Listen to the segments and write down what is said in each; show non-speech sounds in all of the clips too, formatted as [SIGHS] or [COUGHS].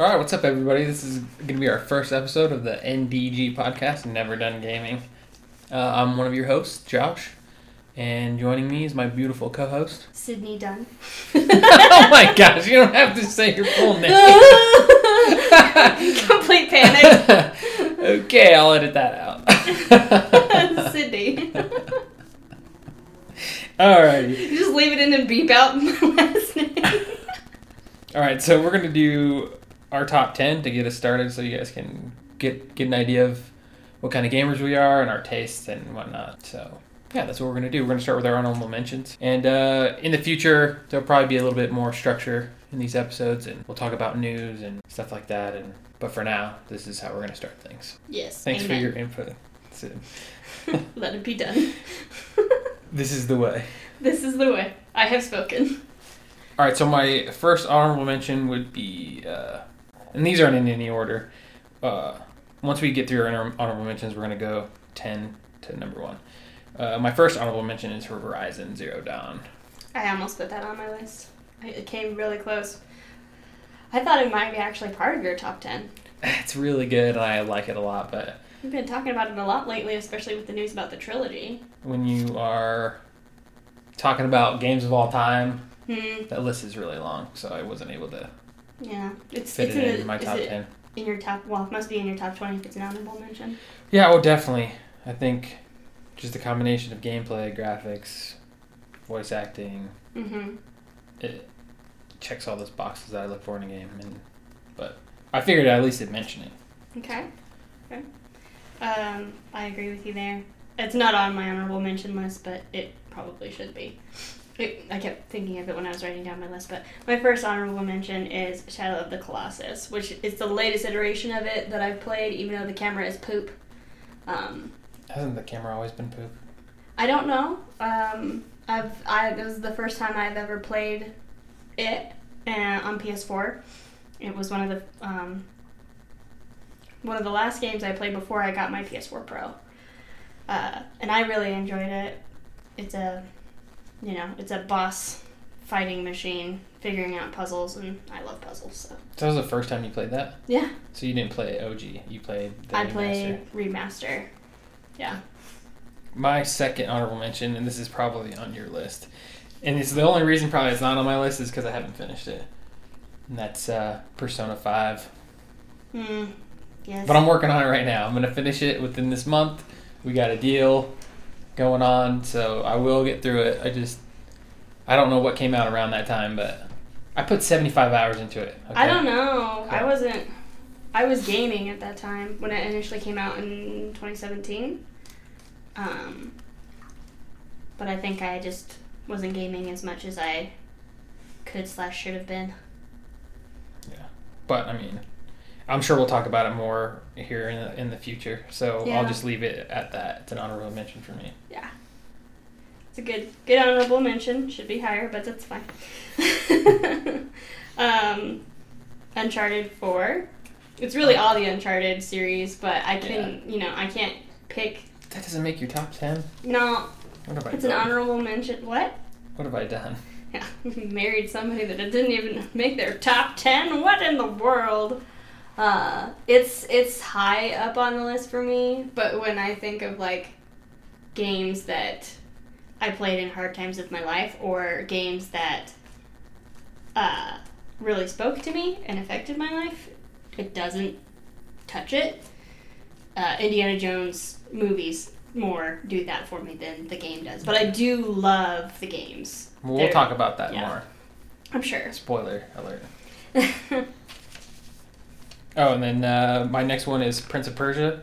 All right, what's up, everybody? This is going to be our first episode of the NDG podcast, Never Done Gaming. Uh, I'm one of your hosts, Josh, and joining me is my beautiful co-host. Sydney Dunn. [LAUGHS] [LAUGHS] oh my gosh, you don't have to say your full name. [LAUGHS] Complete panic. okay, I'll edit that out. Sydney. Alrighty. You just leave it in and beep out my last name. All right, so we're going to do our top 10 to get us started so you guys can get get an idea of what kind of gamers we are and our tastes and whatnot. So, yeah, that's what we're going to do. We're going to start with our honorable mentions. And uh, in the future, there'll probably be a little bit more structure in these episodes and we'll talk about news and stuff like that. And But for now, this is how we're going to start things. Yes. Thanks amen. for your input. [LAUGHS] [LAUGHS] Let it be done. [LAUGHS] This is the way. this is the way. I have spoken. All right, so my first honorable mention would be, uh, and these aren't in any order. Uh, once we get through our honorable mentions, we're gonna go ten to number one. Uh, my first honorable mention is for Horizon Zero Dawn. I almost put that on my list. It came really close. I thought it might be actually part of your top 10. [LAUGHS] It's really good, and I like it a lot. But We've been talking about it a lot lately, especially with the news about the trilogy. when you are talking about games of all time, Hmm. that list is really long, so I wasn't able to Yeah. It's, fit it's it in, in my top it ten. in your top, well, it must be in your top 20 if it's an honorable mention. Yeah, oh, definitely. I think just a combination of gameplay, graphics, voice acting, Mm-hmm. it checks all those boxes that I look for in a game. And but I figured at least I'd mention it. Okay. Okay. Um, I agree with you there. It's not on my honorable mention list, but it probably should be. It, I kept thinking of it when I was writing down my list, but my first honorable mention is Shadow of the Colossus, which is the latest iteration of it that I've played, even though the camera is poop. Um, Hasn't the camera always been poop? I don't know. Um, I've I this is the first time I've ever played it uh, on PS4. It was one of the um, one of the last games I played before I got my PS4 Pro, uh, and I really enjoyed it. It's a you know it's a boss fighting machine, figuring out puzzles, and I love puzzles. So So that was the first time you played that. yeah, So you didn't play OG. You played. The I remaster. played remaster. Yeah. My second honorable mention, and this is probably on your list, and it's the only reason probably it's not on my list is because I haven't finished it. And that's uh, Persona Five. Hmm. Yes. But I'm working on it right now. I'm gonna finish it within this month. We got a deal going on, so I will get through it. I just I don't know what came out around that time, but I put 75 hours into it. I don't know. I wasn't. I was gaming at that time when it initially came out in 2017. Um, but I think I just wasn't gaming as much as I could slash should have been. Yeah, but I mean, I'm sure we'll talk about it more here in the, in the future. So I'll just leave it at that. It's an honorable mention for me. Yeah. It's a good, good honorable mention. Should be higher, but that's fine. [LAUGHS] um, Uncharted 4. It's really all the Uncharted series, but I can, you know, I can't pick. That doesn't make your top 10. No, What have I it's an honorable mention. What? What have I done? Yeah, [LAUGHS] married somebody that didn't even make their top ten. What in the world? Uh, it's it's high up on the list for me, but when I think of like games that I played in hard times of my life or games that uh, really spoke to me and affected my life, it doesn't touch it. Uh, Indiana Jones movies more do that for me than the game does, but I do love the games. We'll They're- talk about that yeah. more. I'm sure. Spoiler alert. [LAUGHS] Oh, and then uh, my next one is Prince of Persia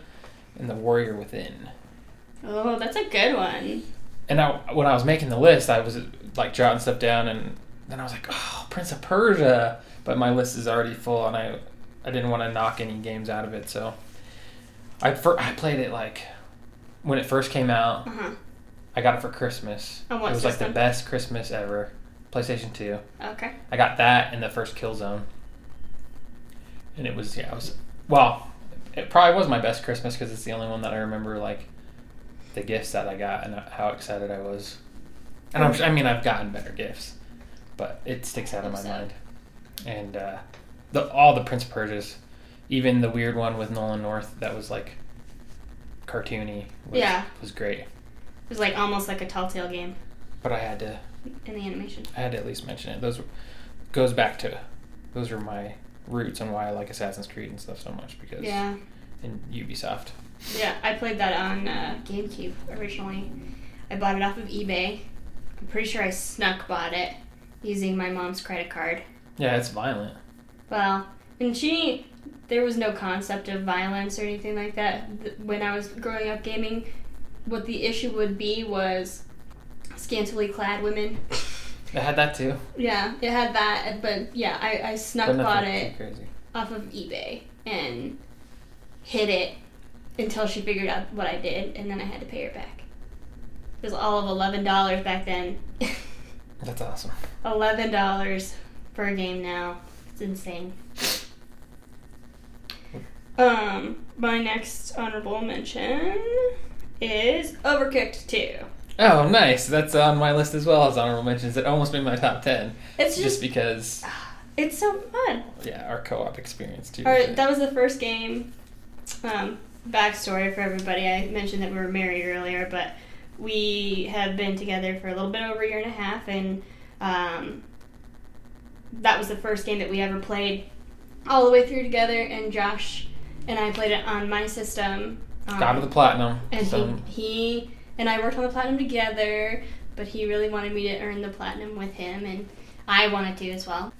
and The Warrior Within. oh, that's a good one. And I, when I was making the list, I was like jotting stuff down, and then I was like, "Oh, Prince of Persia," but my list is already full, and I, I didn't want to knock any games out of it, so I fir- I played it like when it first came out. Uh huh. I got it for Christmas. It was like the best Christmas ever. PlayStation Two. Okay. I got that in the first Killzone, and it was yeah, it was well, it probably was my best Christmas because it's the only one that I remember like the gifts that I got and how excited I was. And I'm, I mean, I've gotten better gifts, but it sticks out in my mind. And uh, the all the Prince of Persia's, even the weird one with Nolan North that was like cartoony. Was, Yeah. was great. It was like almost like a Telltale game But I had to in the animation. I had to at least mention it. Those were- goes back to those are my roots on why I like Assassin's Creed and stuff so much because Yeah. in Ubisoft. Yeah, I played that on uh, GameCube originally. I bought it off of eBay. I'm pretty sure I snuck bought it using my mom's credit card. Yeah, it's violent. Well, and she, there was no concept of violence or anything like that when I was growing up gaming. What the issue would be was scantily clad women. [LAUGHS] I had that too. Yeah, it had that, but yeah, I, I snuck But bought it crazy. off of eBay and hid it until she figured out what I did, and then I had to pay her back. It was all of eleven dollars back then. [LAUGHS] That's awesome. eleven dollars for a game now. It's insane. Um, my next honorable mention is Overcooked 2. Oh, nice. That's on my list as well as honorable mentions. It almost made my top ten, It's just, just, because [SIGHS] it's so fun. yeah, our co-op experience too. All right, that was the first game. Um, backstory for everybody. I mentioned that we were married earlier, but we have been together for a little bit over a year and a half, and um, that was the first game that we ever played all the way through together. And Josh and I played it on my system. Um, Got to the platinum. and so he, he and I worked on the platinum together, but he really wanted me to earn the platinum with him, and I wanted to as well.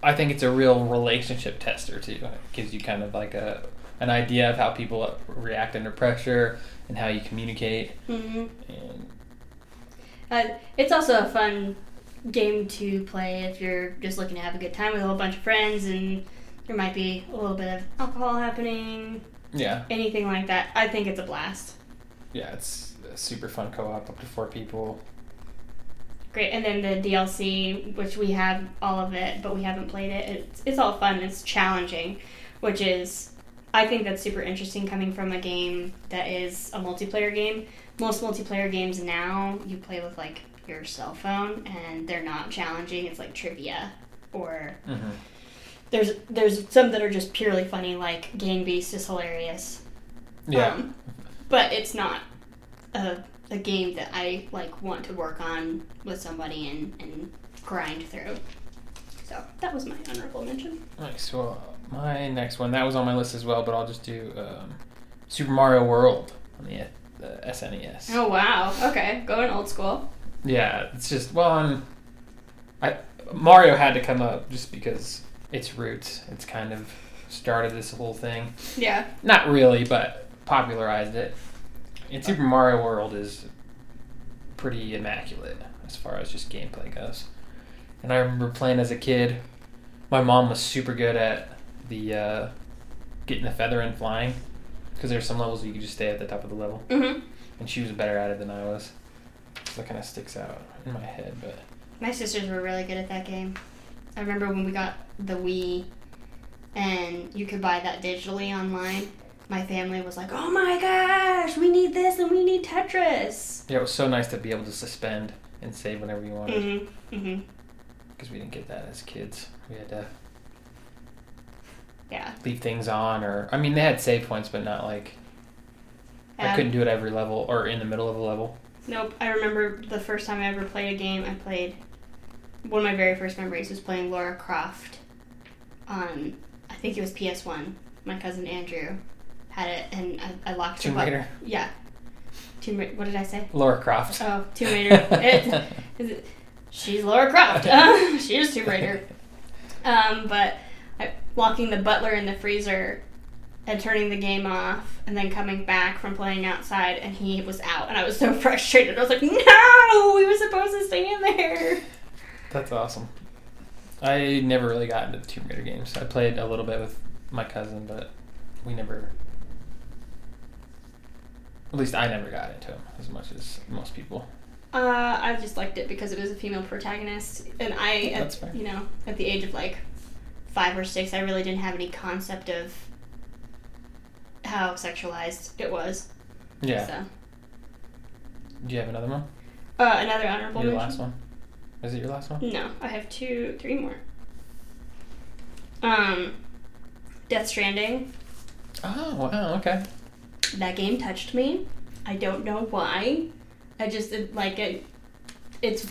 I think it's a real relationship tester too. It gives you kind of like a an idea of how people react under pressure and how you communicate. Mm-hmm. And Uh, it's also a fun game to play if you're just looking to have a good time with a whole bunch of friends and there might be a little bit of alcohol happening, yeah, anything like that. I think it's a blast. yeah, it's super fun co-op up to four people. Great, and then the DLC, which we have all of it, but we haven't played it. It's, it's all fun. It's challenging, which is I think that's super interesting coming from a game that is a multiplayer game. Most multiplayer games now you play with like your cell phone, and they're not challenging. It's like trivia or Mm-hmm. there's there's some that are just purely funny, like Gang Beast is hilarious. Yeah, Um, but it's not a, a game that I like want to work on with somebody and, and grind through. So that was my honorable mention. nice. Well, my next one that was on my list as well, but I'll just do um, Super Mario World on the, the SNES. Oh wow. Okay, going old school. Yeah, it's just well, I'm, I Mario had to come up just because its roots. It's kind of started this whole thing. Yeah. Not really, but popularized it. And Super Mario World is pretty immaculate as far as just gameplay goes. And I remember playing as a kid. My mom was super good at the uh, getting the feather and flying because there's some levels where you could just stay at the top of the level, Mhm. and she was better at it than I was. So that kind of sticks out in my head, but My sisters were really good at that game. I remember when we got the Wii and you could buy that digitally online. My family was like, "Oh my gosh, we need this and we need Tetris." yeah, it was so nice to be able to suspend and save whenever you wanted Mhm. Mhm. because we didn't get that as kids. We had to Yeah. leave things on, or I mean, they had save points, but not like I Um, couldn't do it every level or in the middle of a level. Nope. I remember the first time I ever played a game, I played. One of my very first memories was playing Laura Croft on, I think it was PS1. My cousin Andrew had it, and I, I locked Tomb up. Raider, Yeah. Tomb Raider. What did I say? Laura Croft. Oh, Tomb Raider. it, [LAUGHS] it, she's Laura Croft. Uh, [LAUGHS] [LAUGHS] she is Tomb Raider. Um, but I, locking the butler in the freezer and turning the game off and then coming back from playing outside and he was out and I was so frustrated. I was like, no, we were supposed to stay in there. That's awesome. I never really got into the Tomb Raider games. I played a little bit with my cousin, but we never. At least I never got into them as much as most people. Uh, I just liked it because it was a female protagonist, and I, at, you know, at the age of like five or six, I really didn't have any concept of how sexualized it was. Yeah. So, Do you have another one? uh, another honorable Your mention. last one? Is it your last one? No, I have two, three more. Um, Death Stranding. Oh wow, okay. That game touched me. I don't know why. I just it, like it. It's.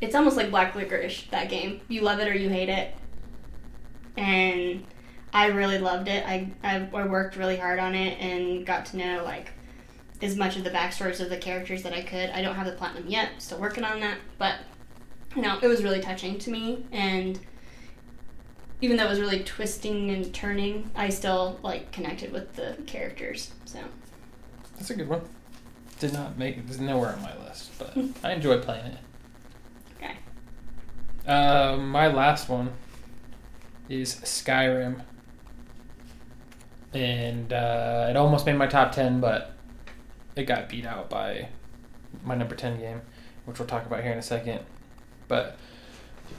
It's almost like black licorice. That game. You love it or you hate it. And I really loved it. I, I I worked really hard on it and got to know like as much of the backstories of the characters that I could. I don't have the platinum yet. Still working on that, but know it was really touching to me and even though it was really twisting and turning, I still like connected with the characters. So That's a good one. Did not make it's nowhere on my list, but [LAUGHS] I enjoy playing it. Okay. Uh, my last one is Skyrim, and uh, it almost made my top ten, but it got beat out by my number ten game, which we'll talk about here in a second. But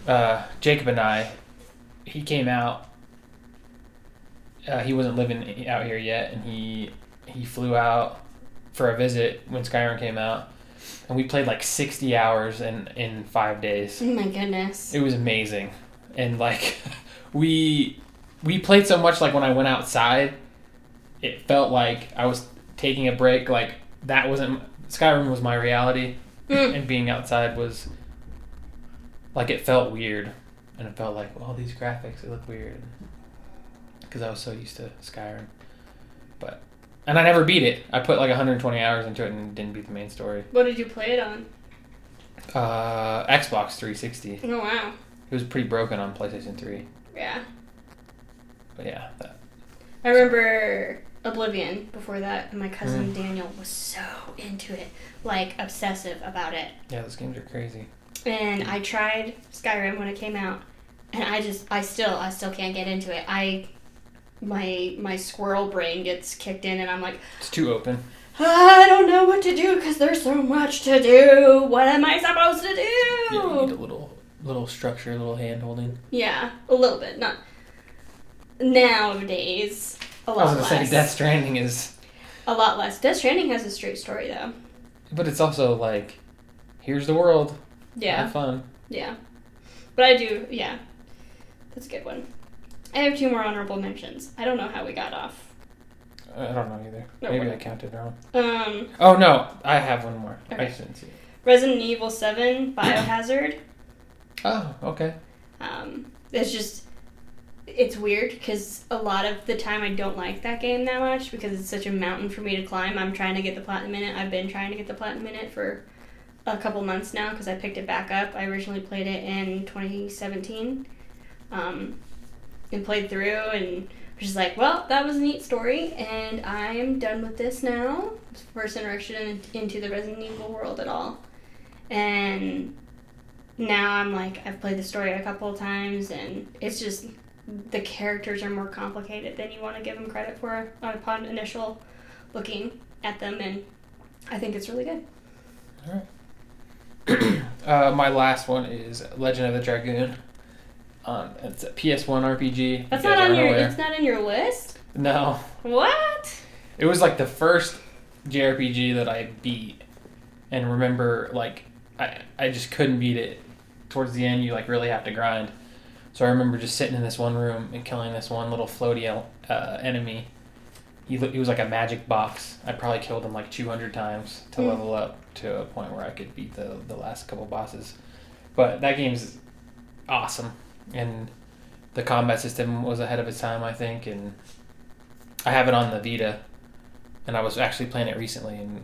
uh, Jacob and I, he came out. Uh, he wasn't living out here yet, and he he flew out for a visit when Skyrim came out, and we played like sixty hours in in five days. oh my goodness. It was amazing, and like [LAUGHS] we we played so much. Like when I went outside, it felt like I was taking a break. Like that wasn't Skyrim was my reality, Mm. and being outside was like it felt weird, and it felt like all these graphics it looked weird because I was so used to Skyrim, but. And I never beat it. I put like 120 hours into it and didn't beat the main story. What did you play it on? Uh, Xbox 360. Oh wow. It was pretty broken on PlayStation 3. Yeah. But yeah, that, I remember Oblivion before that, and my cousin Mm. Daniel was so into it, like obsessive about it. yeah, those games are crazy. And I tried Skyrim when it came out, and I just, I still, I still can't get into it. I, my, my squirrel brain gets kicked in, and I'm like, It's too open. I don't know what to do because there's so much to do. What am I supposed to do? Yeah, you need a little little structure, a little hand holding. Yeah, a little bit. Not nowadays. A I lot was gonna less. say Death Stranding is, A lot less. Death Stranding has a straight story though. but it's also like, here's the world. Yeah, Have fun. yeah. But I do. Yeah, that's a good one. I have two more honorable mentions. I don't know how we got off. I don't know either. No, Maybe I counted wrong. Um, Oh no, I have one more. I Okay. just didn't see. Resident Evil Seven Biohazard. Oh, okay. Um, it's just it's weird because a lot of the time I don't like that game that much because it's such a mountain for me to climb. I'm trying to get the platinum in it. I've been trying to get the platinum in it for a couple months now because I picked it back up. I originally played it in 2017, um, and played through and was just like, well, that was a neat story, and I am done with this now. First introduction into the Resident Evil world at all, and now I'm like I've played the story a couple of times and it's just the characters are more complicated than you want to give them credit for upon initial looking at them and I think it's really good. [CLEARS THROAT] Uh, my last one is Legend of the Dragoon. Um, it's a PS1 RPG. That's not on your aware. it's not in your list? No, What? It was like the first JRPG that I beat, and remember like I I just couldn't beat it. Towards the end, you like really have to grind. So I remember just sitting in this one room and killing this one little floaty uh, enemy. He he was like a magic box. I probably killed him like two hundred times to Hmm. level up to a point where I could beat the the last couple bosses. But that game's awesome, and the combat system was ahead of its time, I think, and I have it on the Vita, and I was actually playing it recently, and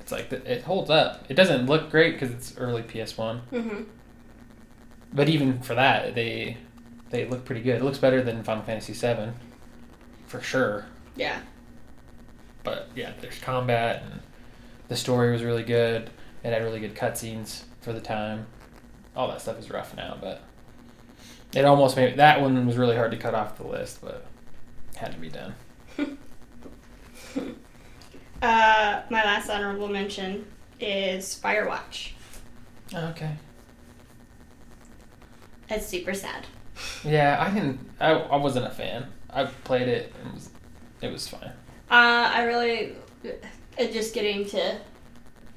it's like th- it holds up. It doesn't look great because it's early PS One, Mhm. but even for that, they they look pretty good. It looks better than Final Fantasy Seven, for sure. Yeah. But yeah, there's combat, and the story was really good. It had really good cutscenes for the time. All that stuff is rough now, but it almost made that one was really hard to cut off the list, but it had to be done. [LAUGHS] Uh my last honorable mention is Firewatch. Okay. It's super sad. Yeah, I didn't. I, I wasn't a fan. I played it. And was, it was fine. Uh, I really uh, just getting to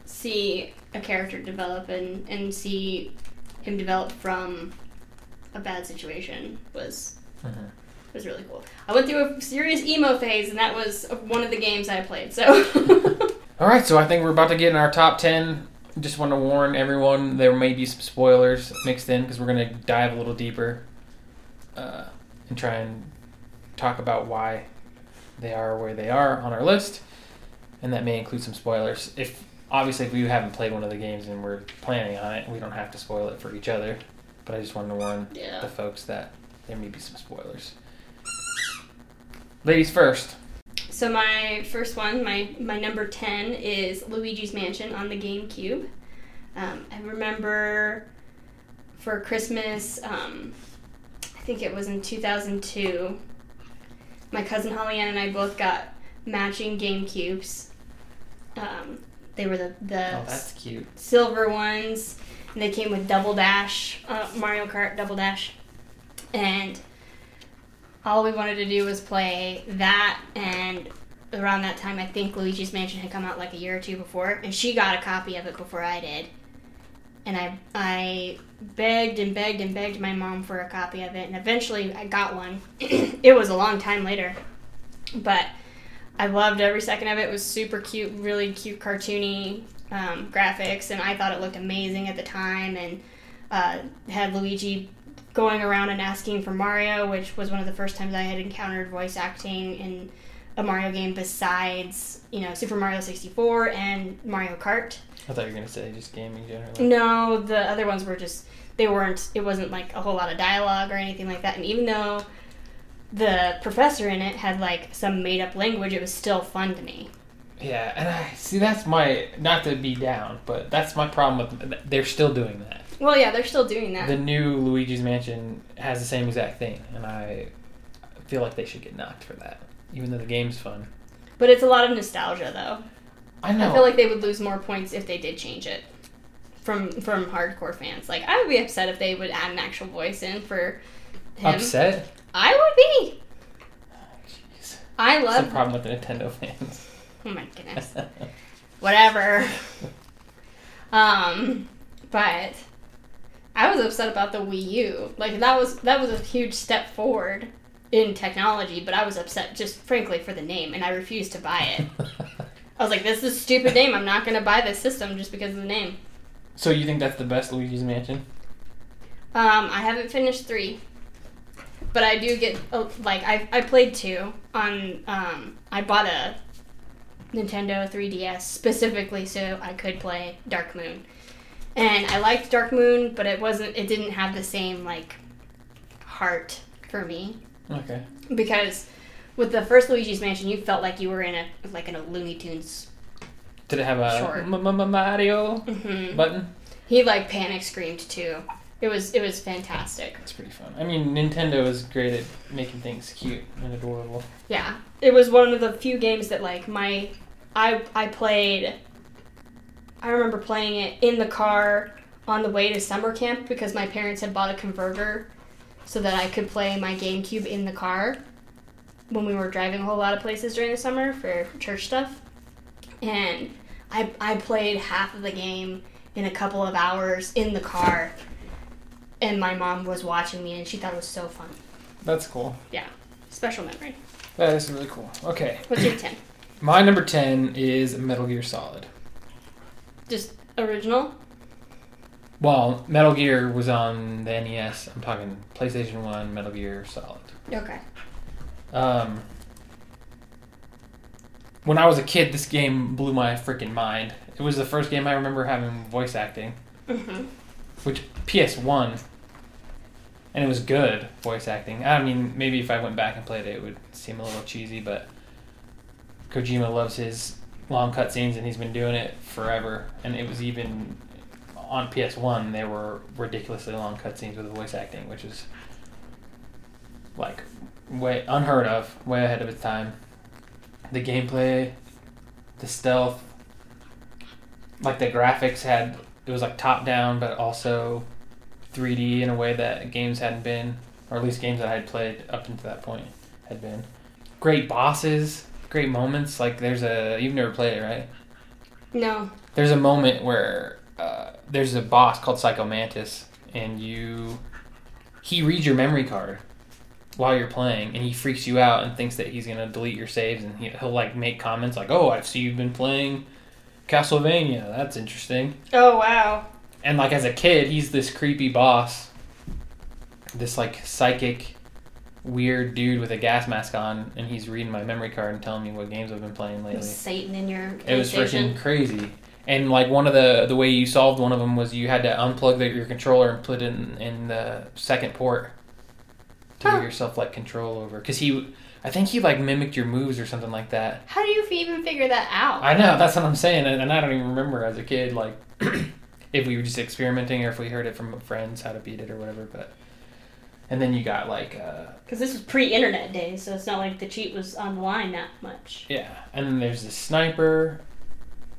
see a character develop and, and see him develop from a bad situation was Mhm. was really cool. I went through a serious emo phase, and that was one of the games I played. So [LAUGHS] All right, so I think we're about to get in our top 10. Just want to warn everyone there may be some spoilers mixed in because we're going to dive a little deeper uh, and try and talk about why they are where they are on our list. And that may include some spoilers. If obviously if we haven't played one of the games and we're planning on it, we don't have to spoil it for each other. But I just wanted to warn yeah. the folks that there may be some spoilers. Ladies first. So my first one, my my number ten is Luigi's Mansion on the GameCube. Um, I remember for Christmas, um, I think it was in 2002. My cousin Holly Ann and I both got matching GameCubes. Um, they were the the Oh, that's cute. silver ones, and they came with Double Dash, uh, Mario Kart Double Dash, and all we wanted to do was play that. And around that time, I think Luigi's Mansion had come out like a year or two before, and she got a copy of it before I did. And I I begged and begged and begged my mom for a copy of it, and eventually I got one. [CLEARS THROAT] it was a long time later, but I loved every second of it. It was super cute, really cute, cartoony um, graphics, and I thought it looked amazing at the time. And uh, had Luigi going around and asking for Mario, which was one of the first times I had encountered voice acting in a Mario game besides, you know, Super Mario 64 and Mario Kart. I thought you were going to say just gaming generally. No, the other ones were just they weren't. It wasn't like a whole lot of dialogue or anything like that. And even though the professor in it had like some made up language, it was still fun to me. Yeah, and I see that's my not to be down, but that's my problem with they're still doing that. Well, yeah, they're still doing that. The new Luigi's Mansion has the same exact thing, and I feel like they should get knocked for that, even though the game's fun. But it's a lot of nostalgia, though. I know. I feel like they would lose more points if they did change it from from hardcore fans. Like I would be upset if they would add an actual voice in for him. upset. I would be. Jeez, I love. that's the problem with the Nintendo fans. Oh my goodness. [LAUGHS] Whatever. Um, but I was upset about the Wii U. Like that was that was a huge step forward in technology, but I was upset just frankly for the name, and I refused to buy it. [LAUGHS] I was like, "This is a stupid name. I'm not going to buy this system just because of the name." so you think that's the best Luigi's Mansion? Um, I haven't finished three, but I do get oh, like I I played two on. Um, I bought a Nintendo 3DS specifically so I could play Dark Moon, and I liked Dark Moon, but it wasn't. It didn't have the same like heart for me Okay. because with the first Luigi's Mansion, you felt like you were in a like in a Looney Tunes. Did it have a Mario hmm button? He like panic screamed too. It was it was fantastic. It's pretty fun. I mean, Nintendo is great at making things cute and adorable. Yeah, it was one of the few games that like my I I played. I remember playing it in the car on the way to summer camp because my parents had bought a converter so that I could play my GameCube in the car when we were driving a whole lot of places during the summer for church stuff. And I I played half of the game in a couple of hours in the car. And my mom was watching me and she thought it was so fun. That's cool. Yeah. Special memory. That is really cool. Okay. What's your 10? [CLEARS THROAT] My number 10 is Metal Gear Solid. Just original? Well, Metal Gear was on the NES. I'm talking PlayStation 1, Metal Gear Solid. Okay. Um, when I was a kid, this game blew my freaking mind. It was the first game I remember having voice acting, Mm-hmm. which PS1, and it was good voice acting. I mean, maybe if I went back and played it, it would seem a little cheesy, but Kojima loves his long cutscenes, and he's been doing it forever. And it was even on PS1, there were ridiculously long cutscenes with voice acting, which is like way unheard of, way ahead of its time. The gameplay, the stealth, like the graphics had it was like top down, but also 3D in a way that games hadn't been, or at least games that I had played up until that point had been. Great bosses, great moments. Like there's a you've never played it, right? No. There's a moment where uh, there's a boss called Psycho Mantis, and you he reads your memory card while you're playing, and he freaks you out and thinks that he's gonna delete your saves, and he, he'll like make comments like, "Oh, I see you've been playing Castlevania. That's interesting." Oh wow. And like as a kid, he's this creepy boss, this like psychic, weird dude with a gas mask on, and he's reading my memory card and telling me what games I've been playing lately. Satan in your It was freaking crazy. And like one of the the way you solved one of them was you had to unplug the, your controller and put it in, in the second port to Huh. give yourself like control over. Because he, I think he like mimicked your moves or something like that. How do you even figure that out? I know that's what I'm saying, and, and I don't even remember as a kid like [CLEARS THROAT] if we were just experimenting or if we heard it from friends how to beat it or whatever. But and then you got like uh, Because this was pre-internet days, so it's not like the cheat was online that much. Yeah, and then there's the sniper,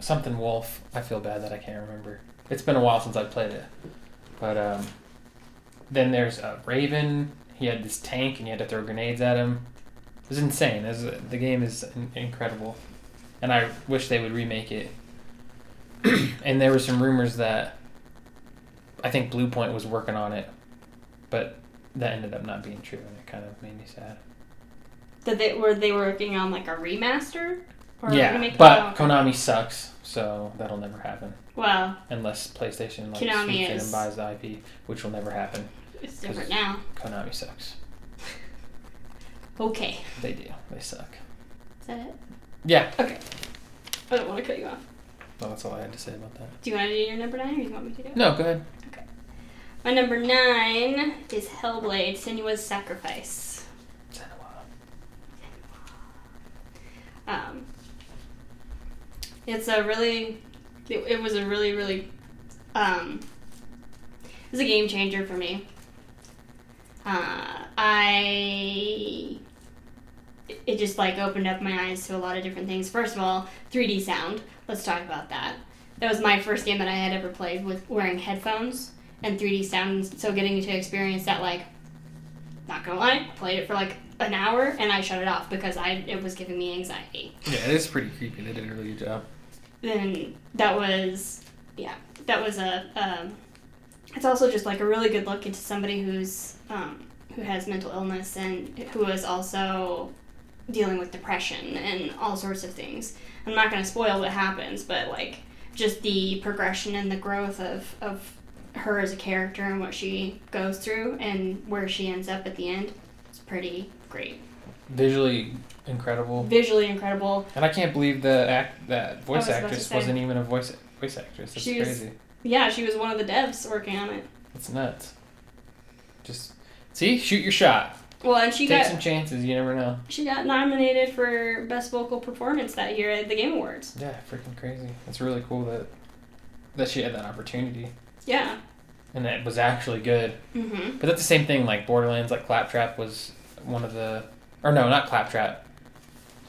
something wolf. I feel bad that I can't remember. It's been a while since I played it, but um, then there's a raven. He had this tank, and you had to throw grenades at him. It was insane. It was, the game is incredible, and I wish they would remake it. [CLEARS THROAT] and there were some rumors that I think Bluepoint was working on it, but that ended up not being true, and it kind of made me sad. That they were they were working on like a remaster or yeah, but. Konami sucks, so that'll never happen Well, unless PlayStation like Konami is- and buys the IP, which will never happen. It's different now. Konami sucks. Okay. They do. They suck. Is that it? Yeah. Okay. I don't want to cut you off. Well, that's all I had to say about that. Do you want to do your number nine, or do you want me to do it? No, go ahead. Okay. My number nine is Hellblade: Senua's Sacrifice. Um, it's a really, it, it was a really, really, um, it was a game changer for me. Uh, I, it- just like opened up my eyes to a lot of different things. First of all, 3D sound. Let's talk about that. That was my first game that I had ever played with wearing headphones and 3D sound. So getting to experience that, like, not gonna lie, I played it for like an hour and I shut it off because I it was giving me anxiety. Yeah, it is pretty creepy. They did a really good job. Then that was yeah, that was a um, it's also just like a really good look into somebody who's um, who has mental illness and who is also dealing with depression and all sorts of things. I'm not gonna spoil what happens, but like just the progression and the growth of of her as a character and what she goes through and where she ends up at the end. is pretty great. Visually incredible, Visually incredible. and I can't believe the act that voice was actress wasn't even a voice voice actress. That's She was- crazy. Yeah, she was one of the devs working on it. That's nuts. Just see, shoot your shot. Well, and she Take got some chances. You never know. she got nominated for best vocal performance that year at the Game Awards. Yeah, freaking crazy. It's really cool that that she had that opportunity Yeah. and that it was actually good. Mm-hmm. But that's the same thing. Like Borderlands, like Claptrap was one of the, or no, not Claptrap.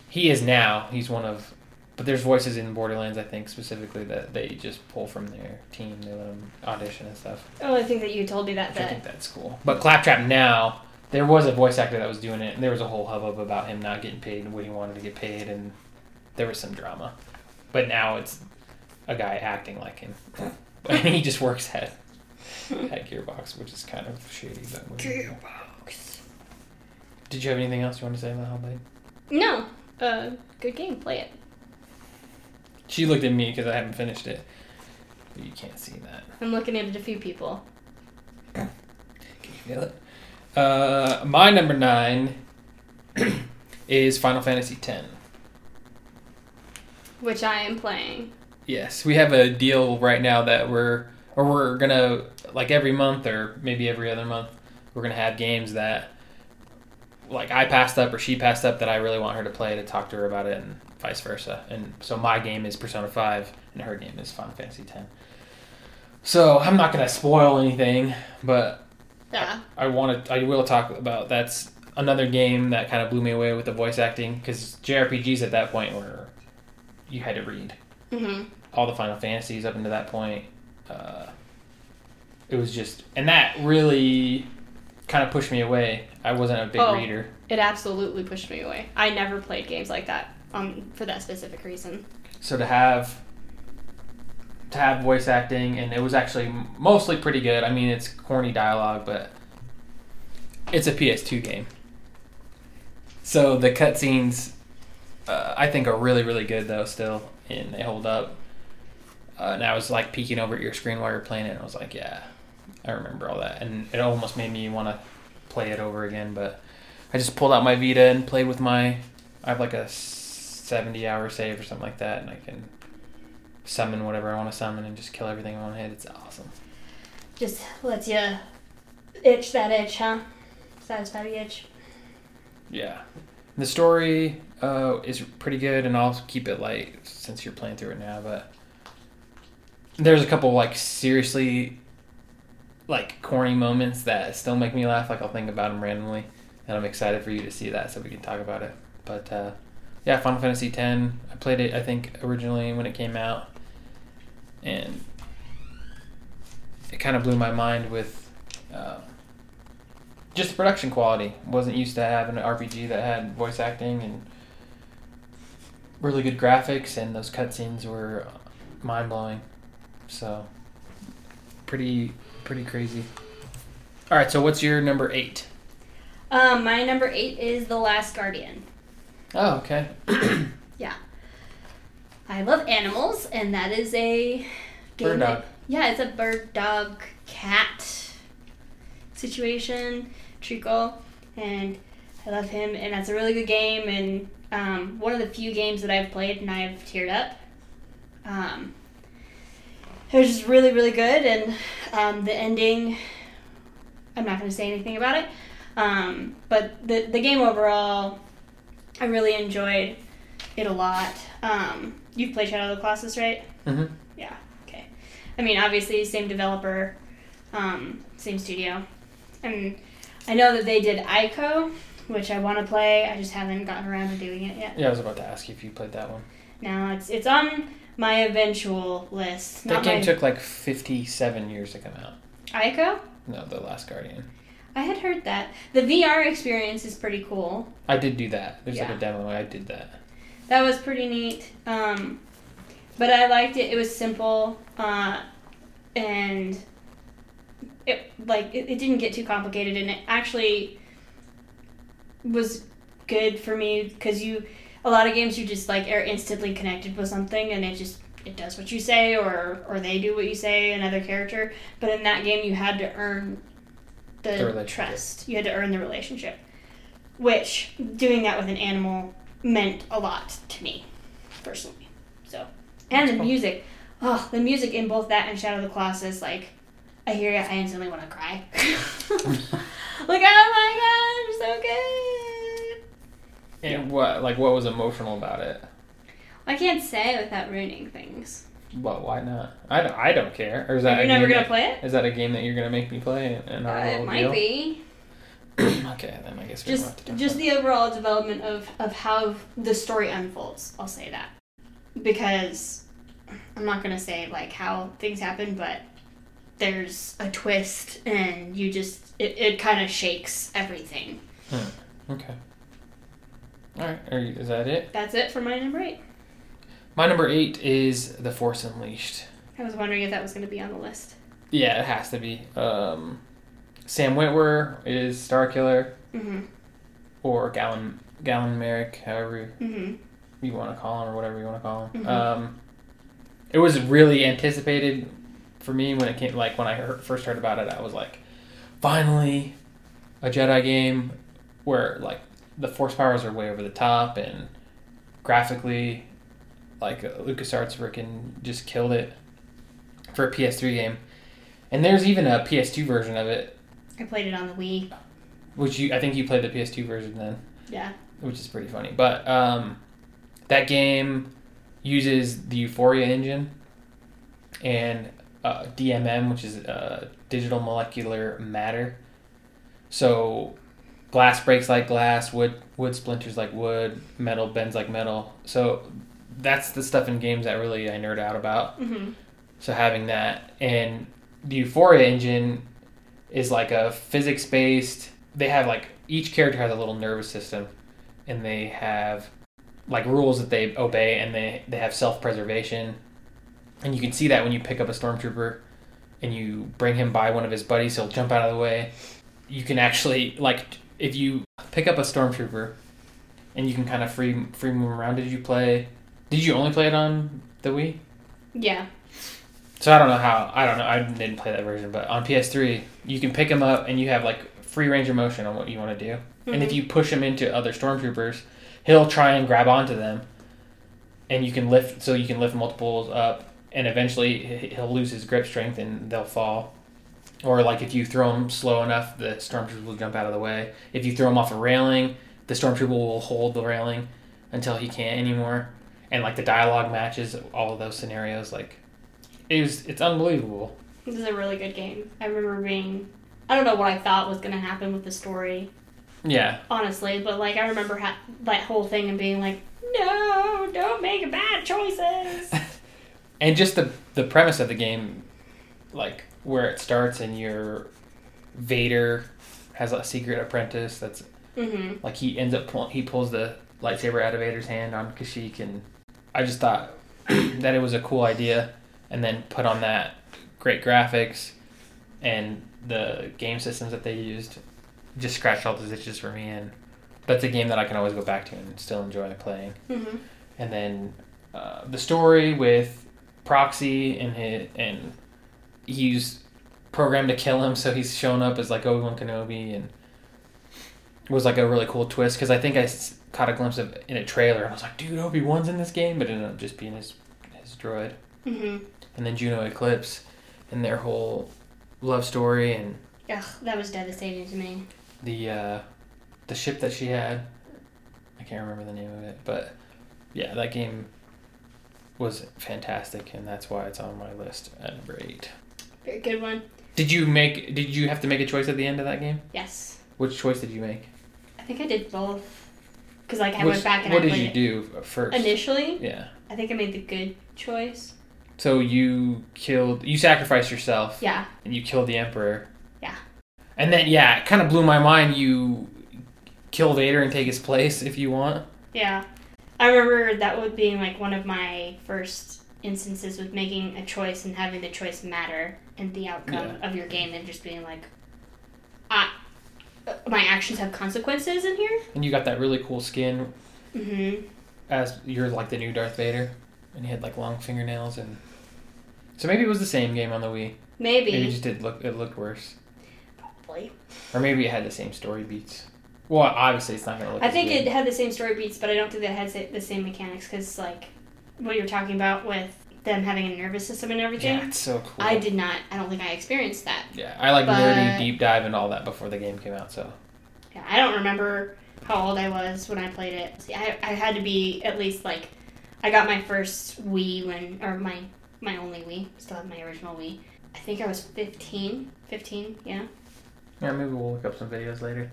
He is now. He's one of, but there's voices in Borderlands, I think specifically that they just pull from their team. They let them audition and stuff. Oh, I think that you told me that. Which I think that's cool. But Claptrap now, there was a voice actor that was doing it, and there was a whole hubbub about him not getting paid and what he wanted to get paid, and there was some drama. But now it's a guy acting like him, [LAUGHS] and he just works at at Gearbox, which is kind of shady. But what do? Gearbox. Did you have anything else you want to say about Hellblade? No. Uh, good game. Play it. She looked at me because I haven't finished it. But you can't see that. I'm looking at a few people. [COUGHS] Can you feel it? Uh, my number nine [COUGHS] is Final Fantasy X. Which I am playing. Yes, we have a deal right now that we're or we're gonna like every month or maybe every other month we're gonna have games that like I passed up or she passed up that I really want her to play to talk to her about it and vice versa. And so my game is Persona Five and her game is Final Fantasy 10. So I'm not gonna spoil anything, but Yeah. I want to. I will talk about that's another game that kind of blew me away with the voice acting because JRPGs at that point were you had to read Mm-hmm. all the Final Fantasies up until that point. Uh, it was just, and that really kind of pushed me away. I wasn't a big Oh. reader, It absolutely pushed me away. I never played games like that. Um, for that specific reason. so to have to have voice acting, and it was actually mostly pretty good. I mean, it's corny dialogue, but it's a PS2 game. So the cutscenes, uh, I think, are really, really good though. Still, and they hold up. Uh, and I was like peeking over at your screen while you're playing it, and I was like, "Yeah, I remember all that." And it almost made me want to play it over again. But I just pulled out my Vita and played with my. I have like a seventy-hour save or something like that, and I can summon whatever I want to summon and just kill everything I want to hit. It's awesome. Just lets you itch that itch, huh? Satisfy the itch. Yeah. The story uh, is pretty good, and I'll keep it light since you're playing through it now. But there's a couple like seriously like corny moments that still make me laugh. Like I'll think about them randomly, and I'm excited for you to see that so we can talk about it. But uh, yeah, Final Fantasy X. I played it I think originally when it came out, and it kind of blew my mind with. Uh, just the production quality. Wasn't used to having an RPG that had voice acting and really good graphics, and those cutscenes were mind blowing. So, pretty pretty crazy. All right, so what's your number eight? Um, my number eight is The Last Guardian. Oh, okay. [CLEARS THROAT] Yeah. I love animals, and that is a game. Bird that- dog. yeah, it's a bird, dog, cat situation, Trico, and I love him, and that's a really good game, and um, one of the few games that I've played and I've teared up. Um, it was just really, really good, and um, the ending. I'm not going to say anything about it, um, but the the game overall, I really enjoyed it a lot. Um, you've played Shadow of the Colossus, right? hmm Yeah. Okay. I mean, obviously, same developer, um, same studio, and I know that they did Ico, which I want to play. I just haven't gotten around to doing it yet. Yeah, I was about to ask you if you played that one. Now it's it's on my eventual list. That game my took like fifty-seven years to come out. Ico. No, The Last Guardian. I had heard that the VR experience is pretty cool. I did do that. There's like a demo. I did that. That was pretty neat. Um, but I liked it. It was simple, uh, and it like it, it didn't get too complicated, and it actually was good for me because you a lot of games you just like are instantly connected with something, and it just it does what you say, or or they do what you say, another character. But in that game, you had to earn The the, trust. You had to earn the relationship, which doing that with an animal meant a lot to me personally. So, and That's the cool. music, oh, the music in both that and Shadow of the Colossus, like I hear it, I instantly want to cry. [LAUGHS] [LAUGHS] like, oh my god, so good. And what like what was emotional about it? I can't say without ruining things. But why not? I don't, I don't care. Or is that You're a never game gonna that- play it. Is that a game that you're gonna make me play in our Uh, it little might deal? be [CLEARS THROAT] okay, then I guess we don't have to just talk just the overall development of of how the story unfolds. I'll say that because I'm not gonna say like how things happen, but there's a twist, and you just it, it kind of shakes everything. it. Okay. All right. Is that it? That's it for my number eight. My number eight is The Force Unleashed. I was wondering if that was gonna be on the list. Yeah, it has to be. Um, Sam Witwer is Starkiller, Mm-hmm. or Galen Galen Marek, however Mm-hmm. you want to call him, or whatever you want to call him. Mhm. Um, it was really anticipated for me when it came. Like when I heard, first heard about it, I was like, finally, a Jedi game where like the Force powers are way over the top and graphically, like uh, LucasArts freaking just killed it for a PS3 game. And there's even a PS2 version of it, I played it on the Wii. which you I think you played the PS2 version then. Yeah. which is pretty funny. But um, that game uses the Euphoria engine and uh, DMM, which is uh, digital molecular matter. So glass breaks like glass, wood wood splinters like wood, metal bends like metal. So that's the stuff in games that really I nerd out about. Mm-hmm. So having that and the Euphoria engine is like a physics based. They have like each character has a little nervous system, and they have like rules that they obey, and they they have self preservation, and you can see that when you pick up a stormtrooper, and you bring him by one of his buddies, he'll jump out of the way, you can actually like if you pick up a stormtrooper, and you can kind of free free move around. Did you play? Did you only play it on the Wii? Yeah. So I don't know how. I don't know. I didn't play that version, but on PS3, you can pick them up and you have like free range of motion on what you want to do. And if Mhm. you push him into other stormtroopers, he'll try and grab onto them, and you can lift. So you can lift multiples up, and eventually he'll lose his grip strength and they'll fall. Or like if you throw him slow enough, the stormtrooper will jump out of the way. If you throw him off a railing, the stormtrooper will hold the railing until he can't anymore. And like the dialogue matches all of those scenarios. Like it was, it's unbelievable. This is a really good game. I remember being. I don't know what I thought was going to happen with the story, Yeah, honestly, but like I remember ha- that whole thing and being like, no, don't make bad choices. [LAUGHS] and just the the premise of the game, like where it starts and your Vader has a secret apprentice that's mm-hmm. like he ends up pull, he pulls the lightsaber out of Vader's hand on Kashyyyk, and I just thought [CLEARS THROAT] that it was a cool idea, and then put on that great graphics and the game systems that they used, just scratched all the itches for me, and that's a game that I can always go back to and still enjoy playing. Mm-hmm. And then uh, the story with Proxy and his, and he's programmed to kill him, so he's shown up as like Obi Wan Kenobi, and it was like a really cool twist because I think I caught a glimpse of in a trailer, and I was like, dude, Obi Wan's in this game, but it ended up just being his his droid. Mm-hmm. And then Juno Eclipse, and their whole love story, and Ugh, that was devastating to me. the uh, the ship that she had. I can't remember the name of it, but yeah, that game was fantastic, and that's why it's on my list at number eight. Very good one. Did you make? Did you have to make a choice at the end of that game? Yes. Which choice did you make? I think I did both. Because, like, I Which- went back and what I did you do first? Initially, Yeah. I think I made the good choice. So you killed. You sacrificed yourself, Yeah. and you killed the emperor. Yeah. And then yeah, it kind of blew my mind. You kill Vader and take his place if you want. Yeah. I remember that would being, like, one of my first instances with making a choice and having the choice matter in the outcome of your game and just being like, I, my actions have consequences in here. And you got that really cool skin Mm-hmm. as you're like the new Darth Vader, and he had like long fingernails and. So maybe it was the same game on the Wii. Maybe. Maybe it just did look it looked worse, Probably. or maybe it had the same story beats. Well, obviously it's not gonna look. I think good. it had the same story beats, but I don't think that it had the same mechanics because, like, what you're talking about with them having a nervous system and everything. Yeah, it's so cool. I did not. I don't think I experienced that. Yeah, I like But- nerdy deep dive and all that before the game came out. So Yeah, I don't remember how old I was when I played it. See, I, I had to be at least like, I got my first Wii when, or my my only Wii. Still have my original Wii. I think I was 15. 15, yeah. yeah, maybe we'll look up some videos later.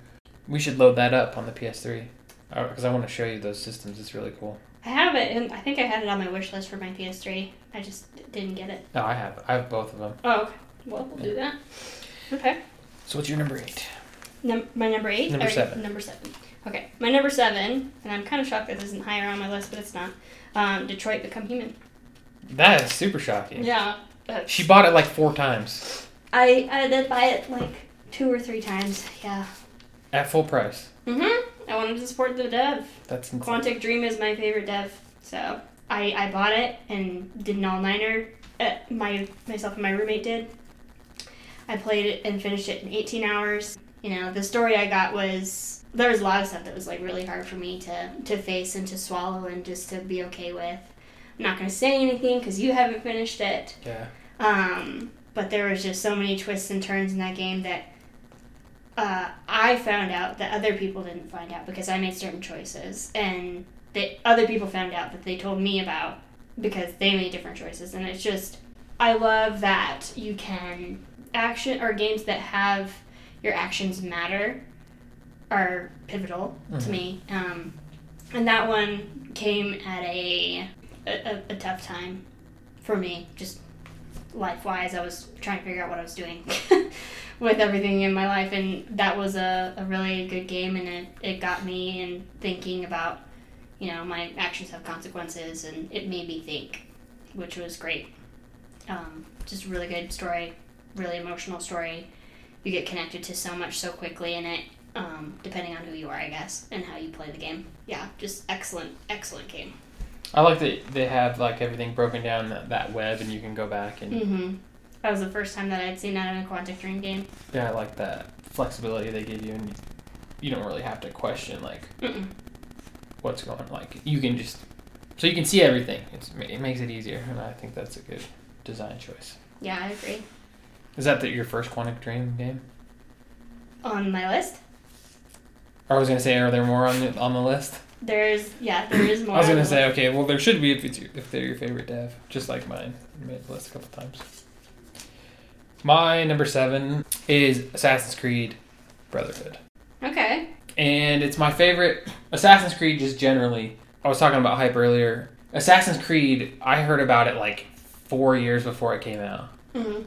We should load that up on the PS3 because uh, I want to show you those systems. It's really cool. I have it, and I think I had it on my wish list for my PS3. I just d- didn't get it. No, I have I have both of them. Oh, okay. Well, we'll do that. Okay. So what's your number eight? Num- my number eight? Number Or- seven. Number seven. Okay. My number seven, and I'm kind of shocked that this isn't higher on my list, but it's not. Um, Detroit Become Human. That is super shocking. Yeah. that's- She bought it like four times I, I did buy it like two or three times. Yeah. at full price. Mm-hmm. I wanted to support the dev. That's insane. Quantic Dream is my favorite dev, so I, I bought it and did an all nighter. Uh, my myself and my roommate did. I played it and finished it in 18 hours. You know, the story I got was there was a lot of stuff that was like really hard for me to to face and to swallow and just to be okay with. I'm not gonna say anything because you haven't finished it. Yeah. Um, but there was just so many twists and turns in that game that uh, I found out that other people didn't find out because I made certain choices, and that other people found out that they told me about because they made different choices. And it's just, I love that you can action or games that have your actions matter are pivotal to Mhm. me. Um, and that one came at a, a a tough time for me, just life wise. I was trying to figure out what I was doing [LAUGHS] with everything in my life, and that was a, a really good game, and it, it got me in thinking about, you know, my actions have consequences, and it made me think, which was great. Um, just really good story, really emotional story, you get connected to so much so quickly in it. Um, depending on who you are, I guess, and how you play the game. Yeah, just excellent, excellent game. I like that they have like everything broken down that, that web, and you can go back and Mm-hmm. That was the first time that I'd seen that in a Quantic Dream game. yeah, I like that flexibility they give you, and you don't really have to question like Mm-mm. what's going on. Like you can just so you can see everything. It's, it makes it easier, and I think that's a good design choice. Yeah, I agree. Is that the, your first Quantic Dream game? On my list, Or I was gonna say, are there more on the on the list? there's yeah, there is [COUGHS] more. I was gonna say, okay, well there should be if it's your, if they're your favorite dev, just like mine. I made the list a couple times. My number seven is Assassin's Creed Brotherhood. Okay. and it's my favorite Assassin's Creed just generally. I was talking about hype earlier. Assassin's Creed, I heard about it like four years before it came out, hmm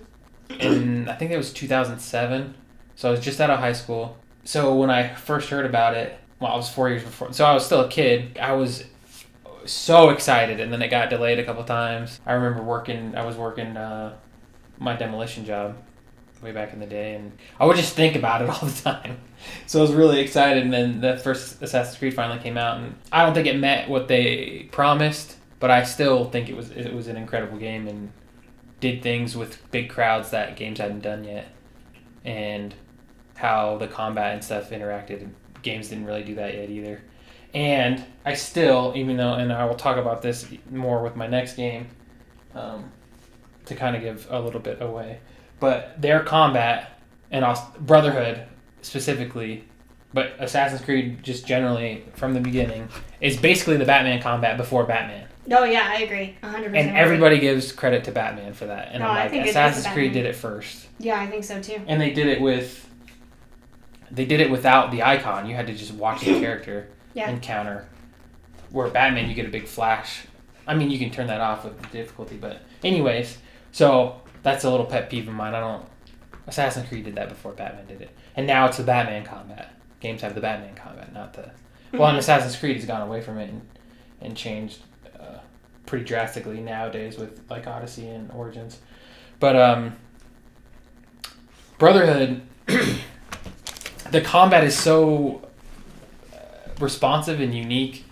and I think it was 2007. So I was just out of high school. So when I first heard about it, well, I was four years before. So I was still a kid. I was so excited, and then it got delayed a couple times. I remember working. I was working uh, my demolition job way back in the day, and I would just think about it [LAUGHS] all the time. So I was really excited, and then the first Assassin's Creed finally came out, and I don't think it met what they promised, but I still think it was it was an incredible game and did things with big crowds that games hadn't done yet, and how the combat and stuff interacted. Games didn't really do that yet either. And I still, even though, and I will talk about this more with my next game, um, to kind of give a little bit away, but their combat and Brotherhood specifically, but Assassin's Creed just generally from the beginning is basically the Batman combat before Batman, Oh yeah, I agree. hundred percent. and everybody gives credit to Batman for that. And No, I'm I like, think Assassin's. Creed did it first, Yeah, I think so too. and they did it with. They did it without the icon. You had to just watch the [CLEARS THROAT] character Yeah. encounter. Where Batman, you get a big flash. I mean, you can turn that off with the difficulty, but anyways, so that's a little pet peeve of mine. I don't. Assassin's Creed did that before Batman did it, and now it's the Batman combat. Games have the Batman combat, not the. Well, and [LAUGHS] Assassin's Creed has gone away from it and, and changed uh, pretty drastically nowadays with like Odyssey and Origins, but um. Brotherhood, [CLEARS THROAT] the combat is so uh, responsive and unique.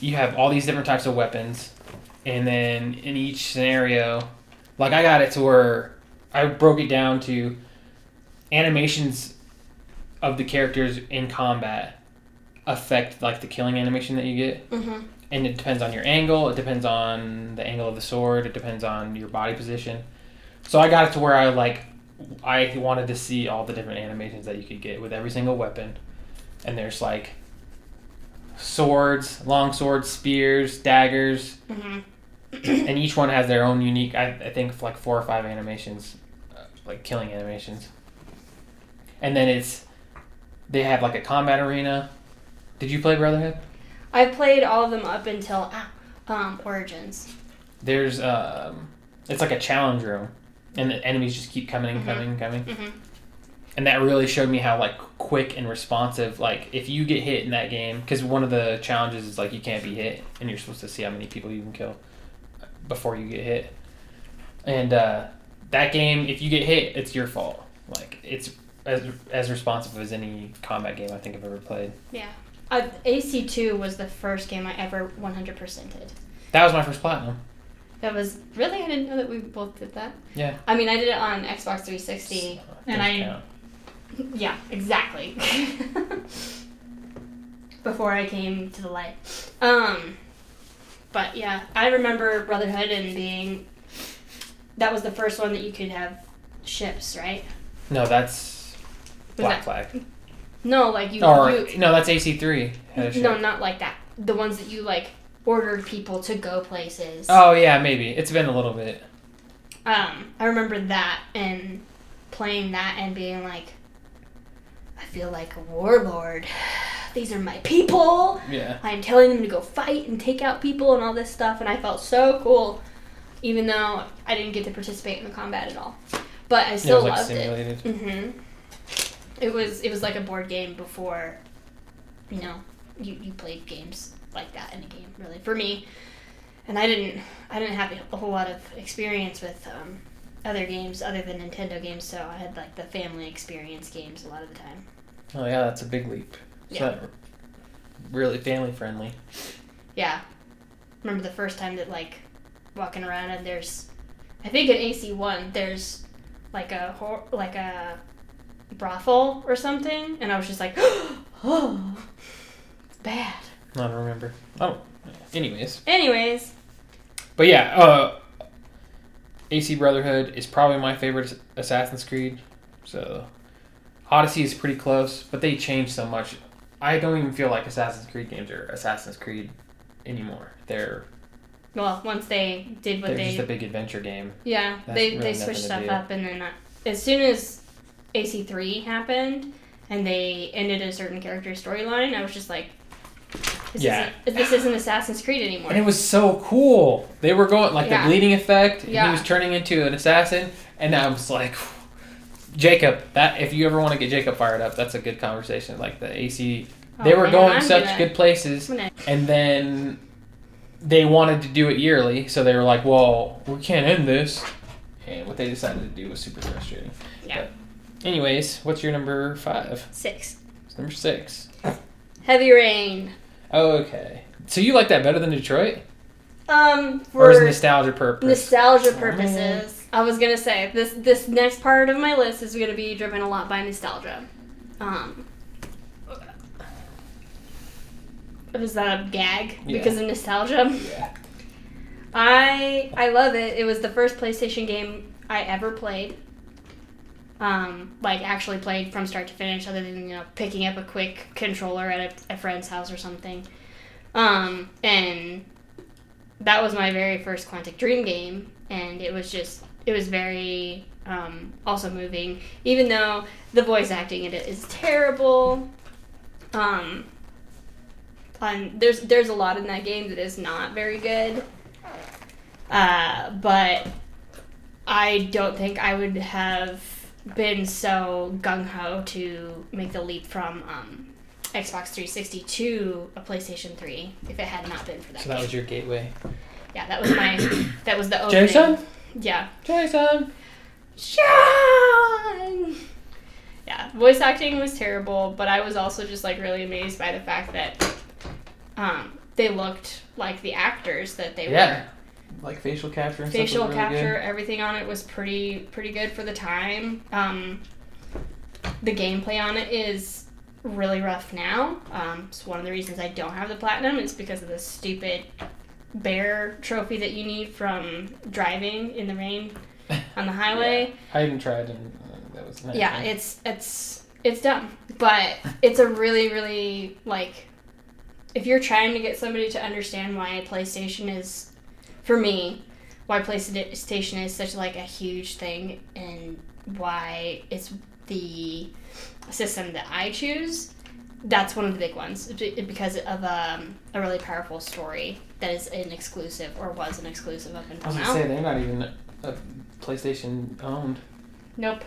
You have all these different types of weapons, and then in each scenario, like I got it to where I broke it down to animations of the characters in combat affect like the killing animation that you get. Mm-hmm. and it depends on your angle. It depends on the angle of the sword. It depends on your body position. So i got it to where i like i wanted to see all the different animations that you could get with every single weapon. And there's like swords long swords spears daggers Mm-hmm. [CLEARS THROAT] and each one has their own unique i, I think like four or five animations uh, like killing animations and then it's they have like a combat arena did you play brotherhood I've played all of them up until ah, um, Origins. There's um, it's like a challenge room, and the enemies just keep coming and Mhm. coming and coming, Mm-hmm. And that really showed me how like quick and responsive. Like if you get hit in that game, because one of the challenges is like you can't be hit, and you're supposed to see how many people you can kill before you get hit. And uh, that game, if you get hit, it's your fault. Like it's as as responsive as any combat game I think I've ever played. Yeah. Uh, AC2 was the first game I ever 100%ed. That was my first platinum. That was really I didn't know that we both did that. Yeah. I mean, I did it on Xbox 360. And I-. Yeah, exactly. [LAUGHS] Before I came to the light. Um, but yeah, I remember Brotherhood and being. That was the first one that you could have ships, right? no, that's Black that- Flag. No, like you. Or you no, that's AC three. no, not like that. The ones that you like ordered people to go places. Oh yeah, maybe it's been a little bit. Um, I remember that and playing that and being like, I feel like a warlord. [SIGHS] These are my people. Yeah. I am telling them to go fight and take out people and all this stuff, and I felt so cool, even though I didn't get to participate in the combat at all. But I Yeah, it still was like loved simulated. it. hmm It was it was like a board game before, you know, you, you played games like that in a game really for me, and I didn't I didn't have a whole lot of experience with um, other games other than Nintendo games, so I had like the family experience games a lot of the time. Oh yeah, that's a big leap. It's Yeah. not really family friendly. Yeah. Remember the first time that like walking around and there's I think in AC one there's like a hor- like a brothel or something and I was just like oh it's [GASPS] [GASPS] bad. I don't remember. Oh, anyways, Anyways, but yeah, uh, AC Brotherhood is probably my favorite Assassin's Creed. So Odyssey is pretty close, but they changed so much. I don't even feel like Assassin's Creed games are Assassin's Creed anymore. They're well, once they did what they're they just a big adventure game. Yeah, That's they really they switched stuff do. up, and then uh, as soon as AC three happened, and they ended a certain character storyline, I was just like, this Yeah. isn't, this isn't Assassin's Creed anymore. And it was so cool. They were going like Yeah. the bleeding effect. Yeah. He was turning into an assassin, and I was like, Jacob. That if you ever want to get Jacob fired up, that's a good conversation. Like the AC, oh, they Oh, were man, going I'm such gonna- good places, gonna- and then they wanted to do it yearly, so they were like, "Well, we can't end this." And what they decided to do was super frustrating. Yeah. But anyways, what's your number five? Six. It's number six. Heavy Rain. Okay. So you like that better than Detroit, Um, or is nostalgia purpose? nostalgia purposes, I was gonna say this this next part of my list is gonna be driven a lot by nostalgia. Um, was that a gag Yeah. because of nostalgia? yeah. I I love it. It was the first PlayStation game I ever played. Um, like actually played from start to finish, other than you know picking up a quick controller at a, a friend's house or something. Um, and that was my very first Quantic Dream game, and it was just it was very um, also moving, even though the voice acting in it is terrible. Um, there's there's a lot in that game that is not very good. Uh, but I don't think I would have been so gung ho to make the leap from um, Xbox 360 to a PlayStation 3 if it had not been for that. So that game. was your gateway. yeah, that was my [COUGHS] that was the opening. Jason? Yeah. Jason. Sean! Yeah, voice acting was terrible, but I was also just like really amazed by the fact that um, they looked like the actors that they were. Yeah. Like facial capture and Facial stuff really capture, everything on it was pretty pretty good for the time. Um, the gameplay on it is really rough now. Um, it's one of the reasons I don't have the platinum. It's because of the stupid bear trophy that you need from driving in the rain [LAUGHS] on the highway. I even tried and uh, that was nice. Yeah, it's it's it's dumb, but it's a really really like if you're trying to get somebody to understand why PlayStation is for me, why PlayStation is such like a huge thing and why it's the system that I choose. That's one of the big ones because of um, a really powerful story that is an exclusive or was an exclusive up until I was now. gonna say they're not even a PlayStation owned. Nope.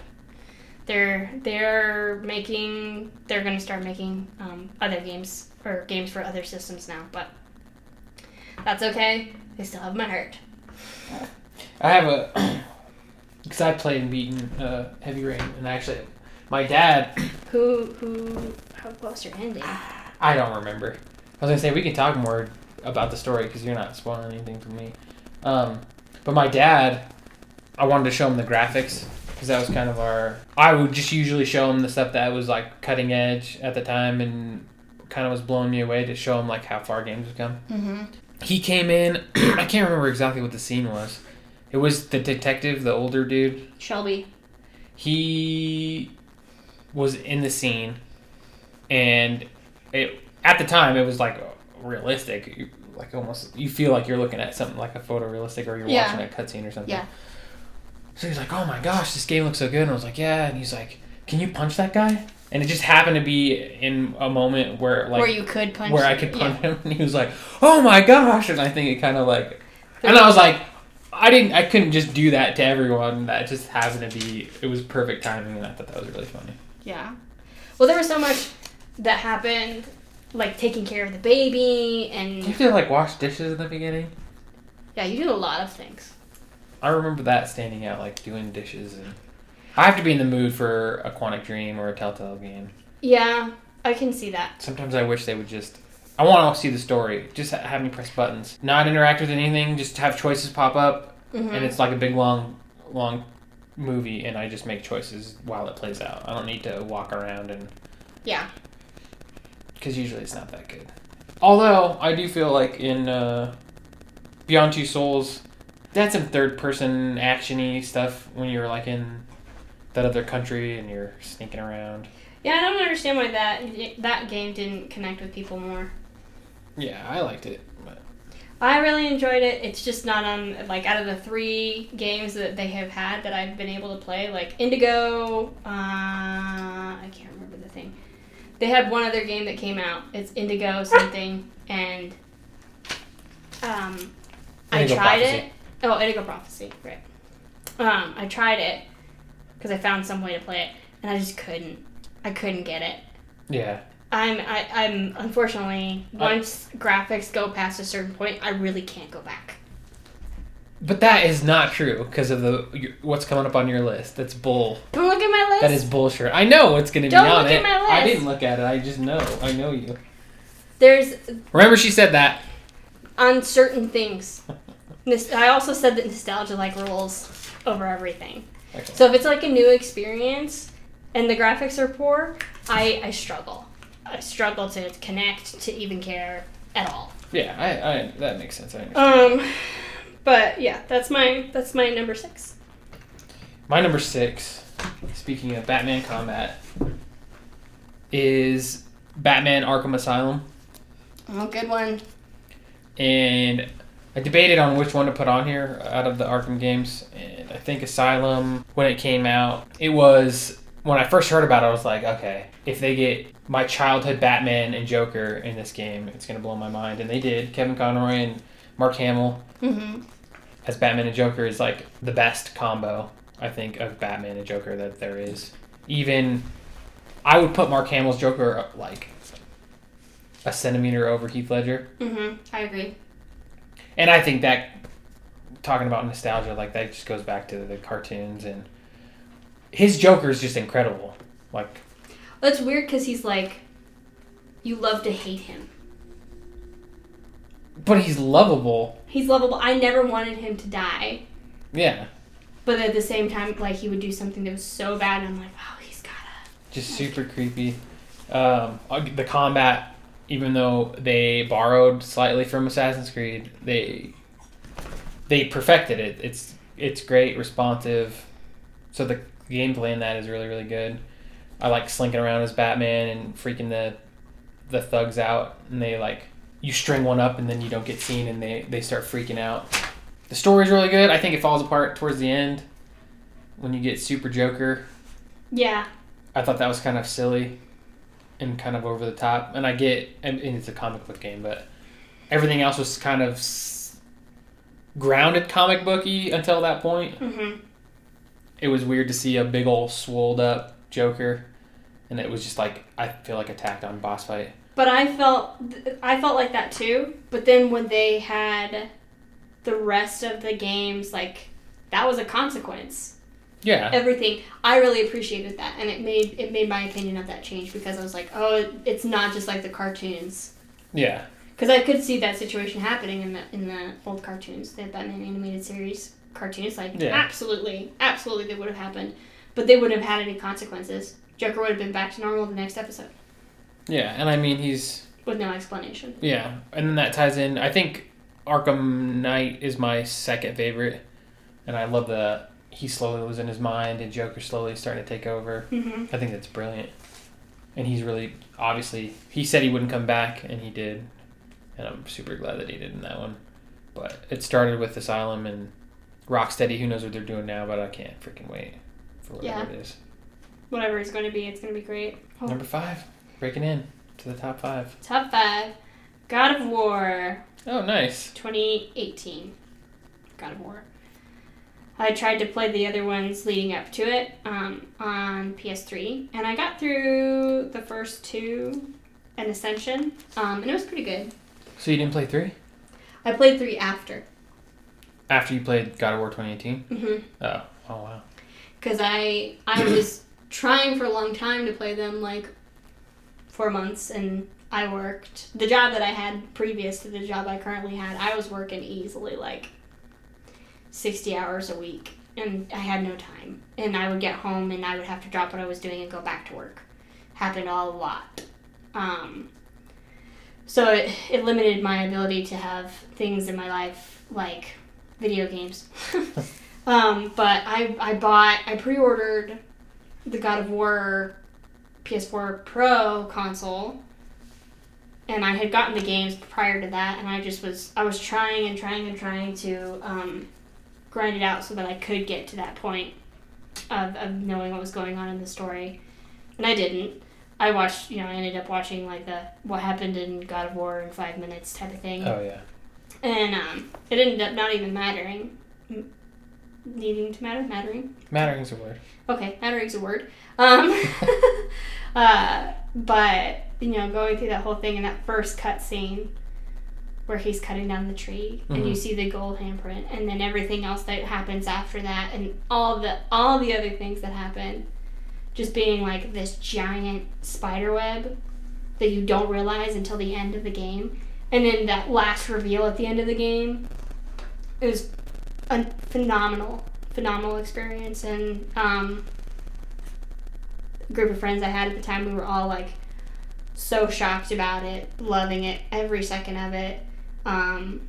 They're they're making they're gonna start making um, other games or games for other systems now, but that's okay. They still have my heart. I have a [CLEARS THROAT] because I played and beaten uh, Heavy Rain, and actually, my dad. [COUGHS] Who who how close your ending? I don't remember. I was gonna say we can talk more about the story because you're not spoiling anything for me. Um, but my dad, I wanted to show him the graphics because that was kind of our. I would just usually show him the stuff that was like cutting edge at the time and kind of was blowing me away to show him like how far games have come. Mm-hmm. He came in. [CLEARS THROAT] I can't remember exactly what the scene was. It was the detective, the older dude. Shelby. He was in the scene, and it at the time it was like realistic. You- Like almost, you feel like you're looking at something like a photorealistic, or you're Yeah. watching a cutscene or something. Yeah. So he's like, "Oh my gosh, this game looks so good," and I was like, "Yeah," and he's like, "Can you punch that guy?" And it just happened to be in a moment where like where you could punch. where I could punch him, and he was like, "Oh my gosh!" And I think it kind of like, and I was like, I didn't, I couldn't just do that to everyone. That just happened to be, it was perfect timing, and I thought that was really funny. Yeah. Well, there was so much that happened, like taking care of the baby, Do you and have to like wash dishes in the beginning? yeah, you do a lot of things. I remember that standing out, like doing dishes, and I have to be in the mood for a Quantic Dream or a Telltale game. Yeah, I can see that. Sometimes I wish they would just. I want to see the story. Just have me press buttons, not interact with anything. Just have choices pop up, Mhm. and it's like a big long, long movie, and I just make choices while it plays out. I don't need to walk around and Yeah. because usually it's not that good. Although I do feel like in uh, Beyond Two Souls, that's some third person actiony stuff when you're like in that other country and you're sneaking around. Yeah, I don't understand why that that game didn't connect with people more. Yeah, I liked it. But I really enjoyed it. It's just not on like out of the three games that they have had that I've been able to play, like Indigo. Uh, I can't remember the thing. They had one other game that came out. It's Indigo something, and um, I Indigo tried Prophecy. it. Oh, Indigo Prophecy, right? Um, I tried it because I found some way to play it, and I just couldn't. I couldn't get it. yeah, I'm I, I'm unfortunately I- once graphics go past a certain point, I really can't go back. but that is not true because of the what's coming up on your list. That's bull. Don't look at my list. That is bullshit. I know what's gonna be on it. Don't on look at my list. I didn't look at it. I just know. I know you. There's Remember, she said that. on certain things. I also said that nostalgia like rules over everything. Okay. So if it's like a new experience and the graphics are poor, I I struggle. I struggle to connect to even care at all. Yeah, I, I that makes sense. I understand. Um, but yeah, that's my that's my number six. My number six, speaking of Batman combat, is Batman Arkham Asylum. Oh, good one. And I debated on which one to put on here out of the Arkham games. And I think Asylum, when it came out, it was. When I first heard about it, I was like, okay, if they get my childhood Batman and Joker in this game, it's going to blow my mind. And they did. Kevin Conroy and Mark Hamill Mm-hmm. as Batman and Joker is like the best combo I think of Batman and Joker that there is. Even I would put Mark Hamill's Joker up, like a centimeter over Heath Ledger, Mm-hmm. I agree. And I think that talking about nostalgia like that just goes back to the cartoons and his Joker is just incredible. Like That's weird because he's like, you love to hate him. but he's lovable. He's lovable. I never wanted him to die, Yeah. but at the same time, like he would do something that was so bad, and I'm like, wow, he's gotta. just super creepy. Um, the combat, even though they borrowed slightly from Assassin's Creed, they they perfected it. It's it's great, responsive. So the gameplay in that is really really good. I like slinking around as Batman and freaking the the thugs out, and they like you string one up and then you don't get seen, and they they start freaking out. The story's really good. I think it falls apart towards the end when you get Super Joker. Yeah. I thought that was kind of silly and kind of over the top. And I get, and and it's a comic book game, but everything else was kind of s- grounded comic booky until that point. Mm-hmm. It was weird to see a big old swolled up Joker, and it was just like I feel like attacked on boss fight. But I felt I felt like that too. But then when they had the rest of the games, like that was a consequence. Yeah, Everything I really appreciated that, and it made it made my opinion of that change because I was like, oh, it's not just like the cartoons. yeah, Because I could see that situation happening in the in the old cartoons, the Batman animated series cartoons. Like Yeah. absolutely, absolutely, they would have happened, but they wouldn't have had any consequences. Joker would have been back to normal the next episode yeah. And I mean, he's with no explanation. yeah, and then that ties in. I think Arkham Knight is my second favorite, and I love the he's slowly losing his mind and Joker slowly starting to take over. Mm-hmm. I think that's brilliant. And he's really obviously he said he wouldn't come back and he did. And I'm super glad that he did in that one. But it started with Asylum and Rocksteady, who knows what they're doing now, but I can't freaking wait for whatever Yeah. it is. Whatever it's going to be, it's going to be great. Oh. Number five. Breaking in to the top five. Top five, God of War, Oh nice. 2018. God of War. I tried to play the other ones leading up to it um, on PS3, and I got through the first two and Ascension, um, and it was pretty good. So you didn't play three? I played three after. After you played God of War 2018? hmm Oh, oh wow. because I I was [COUGHS] trying for a long time to play them like four months and I worked the job that I had previous to the job I currently had I was working easily like sixty hours a week and I had no time. And I would get home and I would have to drop what I was doing and go back to work. Happened a lot. Um, so it, it limited my ability to have things in my life like video games. [LAUGHS] Um, but I I bought I pre-ordered the God of War PS4 Pro console, and I had gotten the games prior to that, and I just was I was trying and trying and trying to um, grind it out so that I could get to that point of, of knowing what was going on in the story, and I didn't. I watched, you know, I ended up watching like the what happened in God of War in five minutes type of thing Oh yeah. and um, it ended up not even mattering. M- needing to matter, mattering. Mattering's a word. Okay, mattering's a word. Um, [LAUGHS] uh, but you know, going through that whole thing in that first cut scene where he's cutting down the tree, and you Mhm. see the gold handprint, and then everything else that happens after that, and all the all the other things that happen, just being like this giant spider web that you don't realize until the end of the game, and then that last reveal at the end of the game is a phenomenal, phenomenal experience, and um, group of friends I had at the time, we were all like so shocked about it, loving it, every second of it. Um,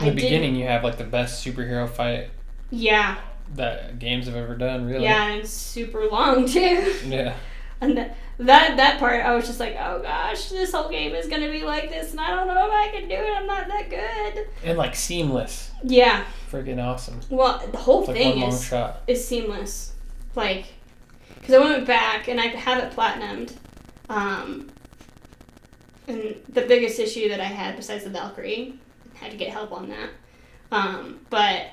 In the I beginning, you have like the best superhero fight yeah, that games have ever done. Really. yeah, and super long [LAUGHS] too. Yeah. And th- that that part, I was just like, oh gosh, this whole game is gonna be like this, and I don't know if I can do it. I'm not that good. And like seamless. Yeah, Freaking awesome. well, the whole It's like thing long is shot. is seamless. Like, because I went back and I have it platinumed. Um, and the biggest issue that I had, besides the Valkyrie, had to get help on that. Um, but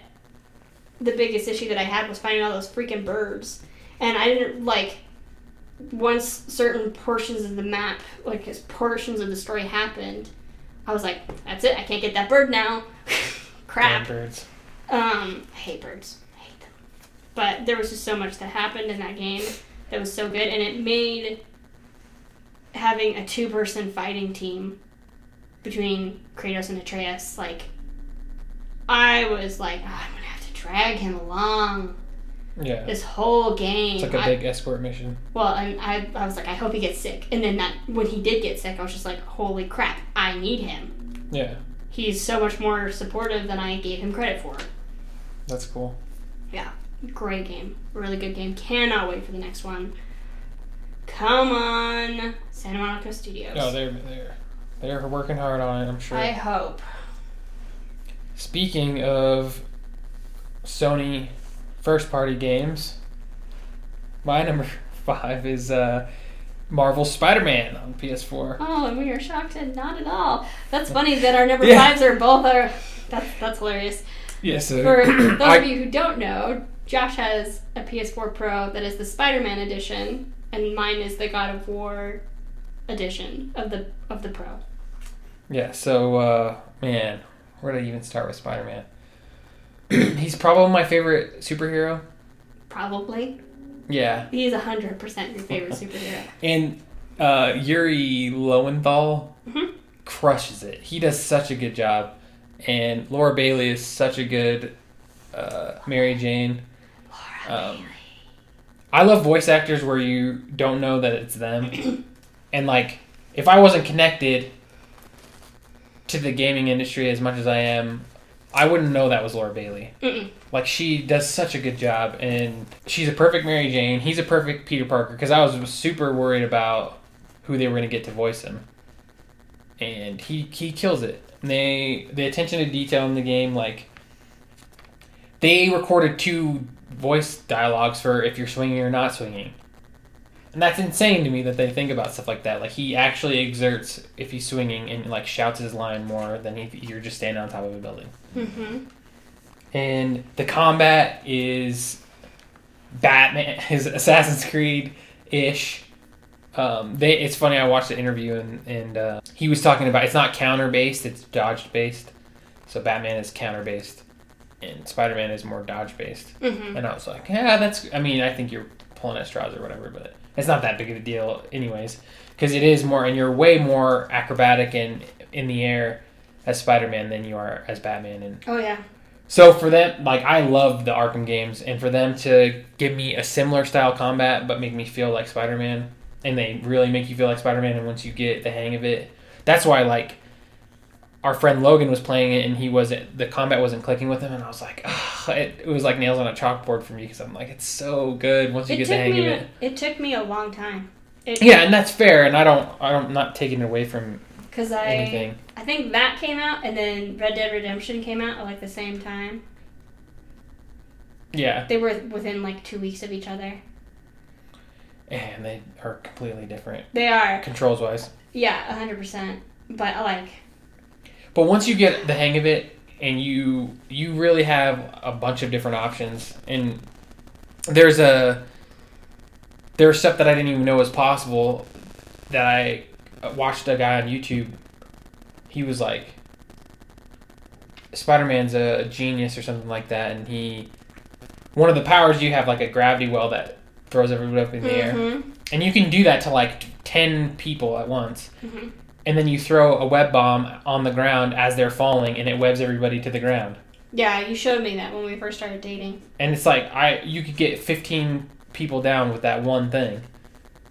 the biggest issue that I had was finding all those freaking birds. And I didn't, like, once certain portions of the map, like, as portions of the story happened, I was like, that's it, I can't get that bird now. [LAUGHS] Crap. Damn birds. Um, I hate birds. I hate them. But there was just so much that happened in that game that was so good, and it made having a two-person fighting team between Kratos and Atreus like. I was like, "Ah, I'm gonna have to drag him along Yeah. this whole game. It's like a I- big escort mission. well, and I, I was like, I hope he gets sick. And then that when he did get sick, I was just like, holy crap, I need him. Yeah. He's so much more supportive than I gave him credit for. That's cool. Yeah. Great game. Really good game. Cannot wait for the next one. Come on. Santa Monica Studios. Oh, they're they're they're working hard on it. I'm sure. I hope. Speaking of Sony first party games, my number [LAUGHS] five is uh, Marvel Spider Man on PS4. Oh, and we are shocked and not at all. That's [LAUGHS] funny that our number Yeah. fives are both our. That's that's hilarious. Yeah, so For [CLEARS THROAT] those I- of you who don't know, Josh has a PS4 Pro that is the Spider-Man edition, and mine is the God of War edition of the of the Pro. Yeah, so uh, man, where did I even start with Spider Man? [CLEARS THROAT] He's probably my favorite superhero. Probably. Yeah, He's hundred percent your favorite superhero. [LAUGHS] and uh, Yuri Lowenthal Mhm. crushes it. He does such a good job, and Laura Bailey is such a good uh, Mary Jane. Um, I love voice actors where you don't know that it's them, [COUGHS] and like if I wasn't connected to the gaming industry as much as I am, I wouldn't know that was Laura Bailey. Mm-mm. Like she does such a good job, and she's a perfect Mary Jane. He's a perfect Peter Parker because I was super worried about who they were going to get to voice him, and he he kills it. And they the attention to detail in the game, like they recorded two voice dialogues for if you're swinging or not swinging. And that's insane to me that they think about stuff like that. Like he actually exerts if he's swinging and like shouts his line more than if you're just standing on top of a building Mm-hmm. and the combat is Batman, [LAUGHS] his Assassin's Creed ish. Um, they, it's funny. I watched the interview and and uh, he was talking about it's not counter based, it's dodged based. So Batman is counter based, and Spider Man is more dodge based. hmm And I was like, yeah, that's. I mean, I think you're pulling at straws or whatever, but it's not that big of a deal, anyways, because it is more, and you're way more acrobatic and in the air as Spider Man than you are as Batman. And Oh yeah. so for them, like, I love the Arkham games, and for them to give me a similar style combat but make me feel like Spider Man, and they really make you feel like Spider Man, and once you get the hang of it, that's why I like. Our friend Logan was playing it, and he wasn't. The combat wasn't clicking with him, and I was like, Ugh, it, it was like nails on a chalkboard for me because I'm like, it's so good once you It get the hang of A, it. it took me a long time. It, Yeah, and that's fair, and I don't, I don't, I'm not taking it away from Because I, anything. I think that came out, and then Red Dead Redemption came out at like the same time. Yeah, They were within like two weeks of each other. and they are completely different They are. controls wise. Yeah, hundred percent. But I like, But once you get the hang of it, and you you really have a bunch of different options, and there's a there's stuff that I didn't even know was possible that I watched a guy on YouTube. He was like, Spider Man's a genius or something like that, and he one of the powers you have like a gravity well that throws everybody up in the air, mhm, and you can do that to like ten people at once mhm. And then you throw a web bomb on the ground as they're falling and it webs everybody to the ground. Yeah, you showed me that when we first started dating. and it's like i you could get 15 people down with that one thing.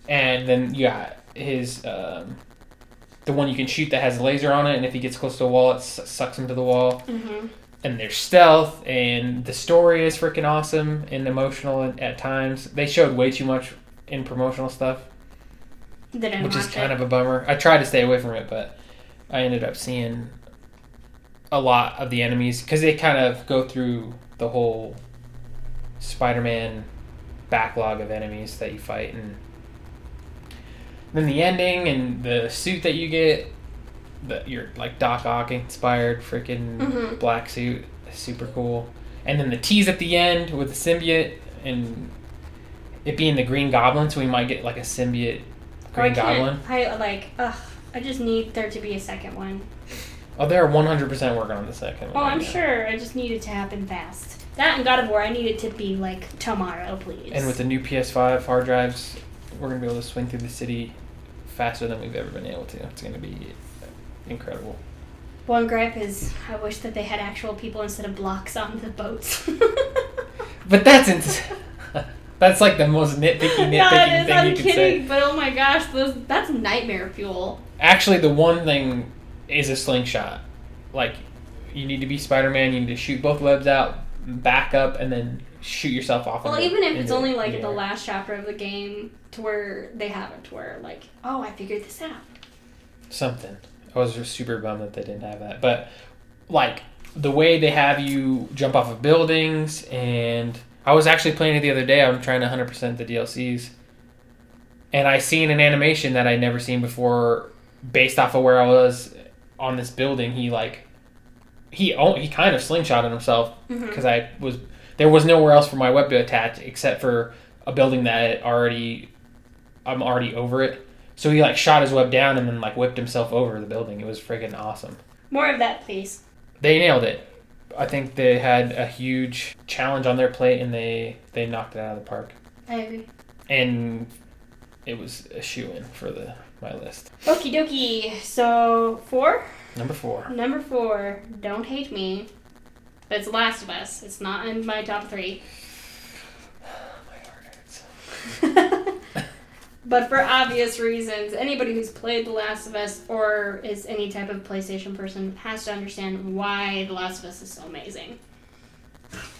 And then you got his um, the one you can shoot that has a laser on it and if he gets close to a wall it sucks him to the wall. Mm-hmm. and there's stealth and the story is freaking awesome and emotional at times. They showed way too much in promotional stuff Didn't which is kind it. of a bummer. I tried to stay away from it, but I ended up seeing a lot of the enemies because they kind of go through the whole Spider-Man backlog of enemies that you fight, and then the ending and the suit that you get, the your like Doc Ock inspired freaking Mhm. black suit, super cool, and then the tease at the end with the symbiote and it being the Green Goblin, so we might get like a symbiote Oh, I Green can't. Goblin. I like. Ugh. I just need there to be a second one. Oh, they're 100% working on the second Oh, one. right I'm now. sure. I just need it to happen fast. That and God of War, I need it to be like tomorrow, please. And with the new PS5 hard drives, we're going to be able to swing through the city faster than we've ever been able to. It's going to be incredible. One gripe is I wish that they had actual people instead of blocks on the boats. But that's [LAUGHS] ins- that's like the most nitpicky, [LAUGHS] nitpicky it is. thing I'm you could kidding, say. but oh my gosh, those that's nightmare fuel. Actually, the one thing is a slingshot. Like, you need to be Spider-Man. You need to shoot both webs out, back up, and then shoot yourself off. Of Well, even if it's only like the the last chapter of the game, to where they have it, to where like, oh, I figured this out. something. I was just super bummed that they didn't have that. But like the way they have you jump off of buildings, and I was actually playing it the other day. I'm trying to 100% the DLCs, and I seen an animation that I'd never seen before, based off of where I was on this building. He like he he kind of slingshotted himself mm-hmm. because I was there was nowhere else for my web to attach except for a building that already I'm already over it. So he like shot his web down and then like whipped himself over the building. It was friggin' awesome. More of that, please. They nailed it. I think they had a huge challenge on their plate and they they knocked it out of the park. I agree. And it was a shoe in for the my list. Okie dokie. So four. Number four. Number four. Don't hate me. But it's Last of Us. It's not in my top three. [SIGHS] My heart hurts. [LAUGHS] but for obvious reasons, anybody who's played The Last of Us or is any type of PlayStation person has to understand why The Last of Us is so amazing.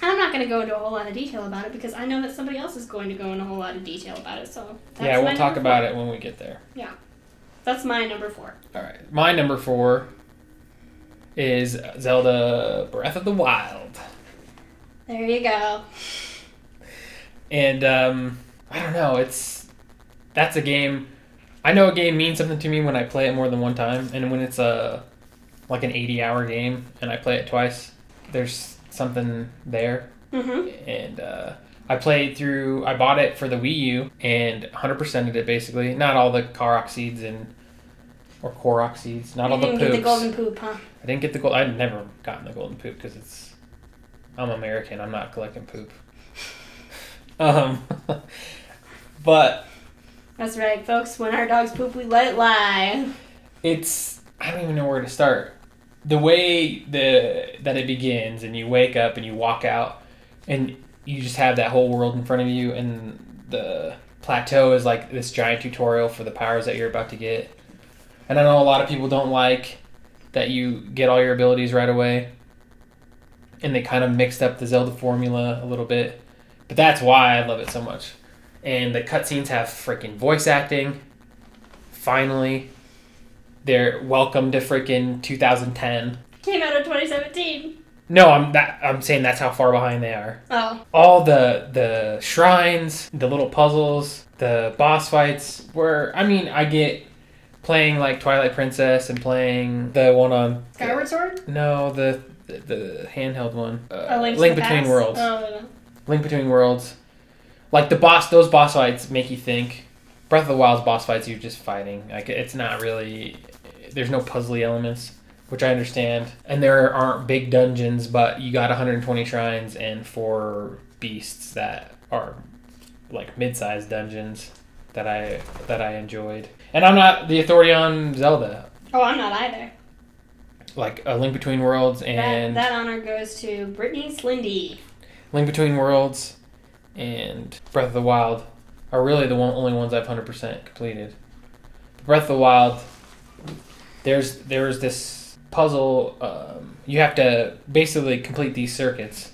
I'm not going to go into a whole lot of detail about it because I know that somebody else is going to go into a whole lot of detail about it. So that's yeah, we'll talk about four. it when we get there. Yeah, that's my number four. All right. My number four is Zelda Breath of the Wild. There you go. And um, I don't know, it's that's a game I know a game means something to me when I play it more than one time and when it's a like an 80 hour game and I play it twice, there's something there Mm-hmm. and uh, I played through. I bought it for the Wii U and 100%ed it basically. Not all the Korok seeds and or Korok seeds. Not You all the didn't poops. get the golden poop, huh? I didn't get the gold. I've never gotten the golden poop because it's I'm American. I'm not collecting poop. [LAUGHS] um, [LAUGHS] but That's right, folks. When our dogs poop, we let it lie. it's I don't even know where to start. The way the that it begins, and you wake up and you walk out, and you just have that whole world in front of you, and the plateau is like this giant tutorial for the powers that you're about to get. And I know a lot of people don't like that you get all your abilities right away, and they kind of mixed up the Zelda formula a little bit, but that's why I love it so much. And the cutscenes have freaking voice acting. Finally, they're welcome to freaking 2010. Came out in 2017. No, I'm that I'm saying that's how far behind they are. Oh, All the the shrines, the little puzzles, the boss fights were I mean, I get playing like Twilight Princess and playing the one on Skyward Sword? No, the the, the handheld one. Uh, A Link, Between? Worlds. Oh, no. Link Between Worlds. Like the boss, those boss fights make you think. Breath of the Wild's boss fights, you're just fighting. Like it's not really. There's no puzzly elements, which I understand, and there aren't big dungeons, but you got 120 shrines and four beasts that are like mid-sized dungeons that I that I enjoyed. And I'm not the authority on Zelda. Oh, I'm not either. Like a Link Between Worlds and that, that honor goes to Brittany Slindy. Link Between Worlds and Breath of the Wild are really the one, only ones I've hundred percent completed. Breath of the Wild, there's there's this puzzle. Um, you have to basically complete these circuits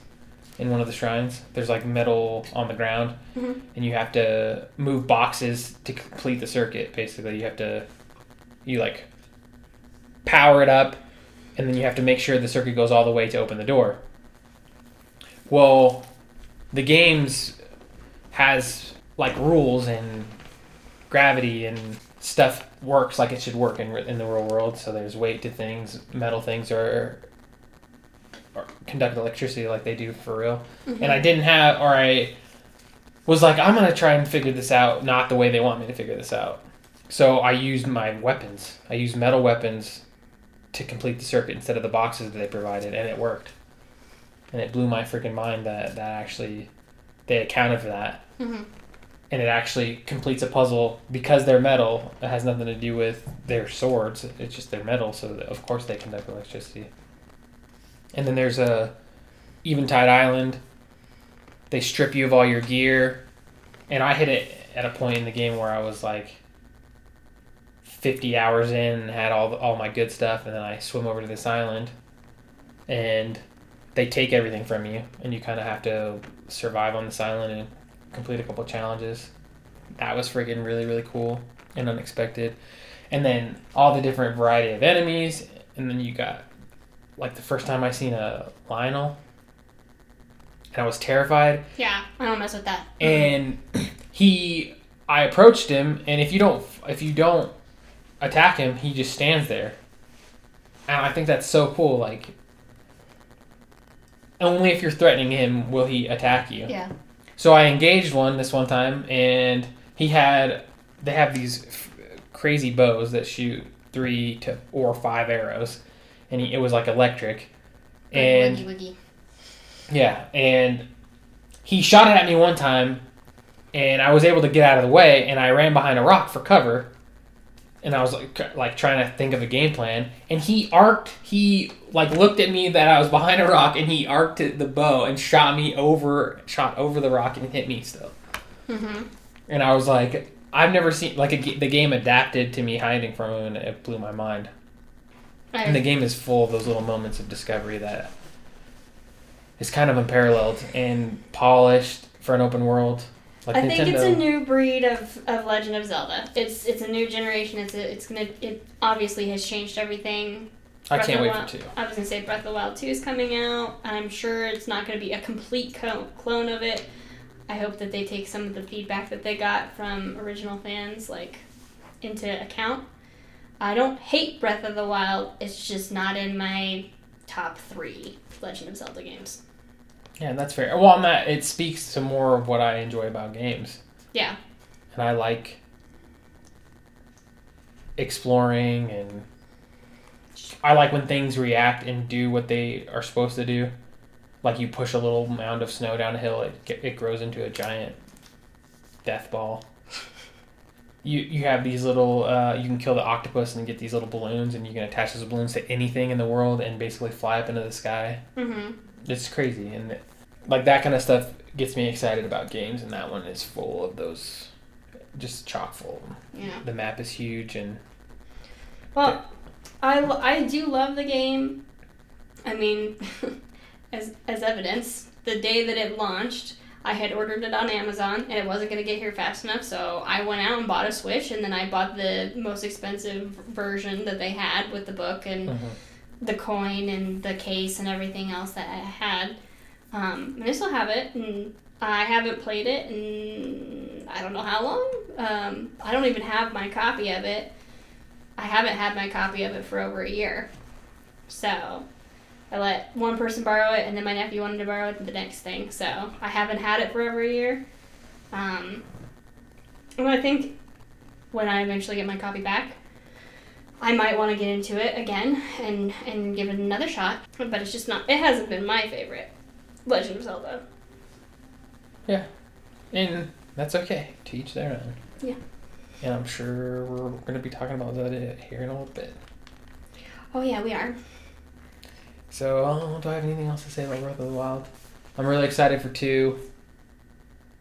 in one of the shrines. There's like metal on the ground, Mhm. and you have to move boxes to complete the circuit. Basically, you have to you like power it up, and then you have to make sure the circuit goes all the way to open the door. Well, the games has like rules and gravity and stuff works like it should work in in the real world. So there's weight to things, metal things are, or conduct electricity like they do for real. Mm-hmm. And I didn't have, or I was like, I'm gonna try and figure this out, not the way they want me to figure this out. So I used my weapons. I used metal weapons to complete the circuit instead of the boxes that they provided, and it worked. And it blew my freaking mind that that actually they accounted for that, Mhm. and it actually completes a puzzle because they're metal. It has nothing to do with their swords. It's just they're metal, so of course they conduct electricity. And then there's a Eventide Island. They strip you of all your gear, and I hit it at a point in the game where I was like 50 hours in and had all the, all my good stuff, and then I swim over to this island, and they take everything from you, and you kind of have to survive on this island and complete a couple challenges. That was freaking really really cool and unexpected, and then all the different variety of enemies, and then you got like the first time I seen a Lynel, and I was terrified Yeah, I don't mess with that. and [CLEARS THROAT] he i approached him and if you don't if you don't attack him he just stands there and i think that's so cool like only if you're threatening him will he attack you Yeah. so i engaged one this one time and he had they have these f- crazy bows that shoot three to or five arrows and he, it was like electric and Wiggy wiggy. yeah, and he shot it at me one time, and I was able to get out of the way, and I ran behind a rock for cover, and I was like, like trying to think of a game plan, and he arced, he like looked at me that I was behind a rock, and he arced the bow and shot me over, shot over the rock and hit me still, Mm-hmm. and I was like, I've never seen like a, the game adapted to me hiding from him, and it blew my mind. And the game is full of those little moments of discovery that is kind of unparalleled and polished for an open world. Like I Nintendo. think it's a new breed of, of Legend of Zelda. It's it's a new generation. It's a, it's gonna it obviously has changed everything. I can't wait the for two. I was gonna say Breath of the Wild Two is coming out. I'm sure it's not gonna be a complete co- clone of it. I hope that they take some of the feedback that they got from original fans like into account. I don't hate Breath of the Wild. It's just not in my top three Legend of Zelda games. Yeah, that's fair. Well, on that, it speaks to more of what I enjoy about games, Yeah. and I like exploring and I like when things react and do what they are supposed to do. like you push a little mound of snow down a hill, it it grows into a giant death ball. [LAUGHS] You you have these little uh, you can kill the octopus and get these little balloons, and you can attach those balloons to anything in the world and basically fly up into the sky. Mm-hmm. It's crazy, and like that kind of stuff gets me excited about games, and that one is full of those, just chock full. Yeah. The map is huge, and Well, I, I do love the game. I mean, [LAUGHS] as as evidence, the day that it launched, I had ordered it on Amazon and it wasn't going to get here fast enough, so I went out and bought a Switch and then I bought the most expensive version that they had with the book and mm-hmm. The coin and the case and everything else that I had. Um, and I still have it, and I haven't played it in I don't know how long. Um, I don't even have my copy of it. I haven't had my copy of it for over a year. So I let one person borrow it, and then my nephew wanted to borrow it the next thing. So I haven't had it for over a year. Um, and I think when I eventually get my copy back, I might want to get into it again and and give it another shot. But it's just not. It hasn't been my favorite Legend of Zelda. Yeah, and that's okay. To each their own. Yeah. And I'm sure we're going to be talking about that here in a little bit. Oh yeah, we are. So, do I have anything else to say about Breath of the Wild? I'm really excited for two.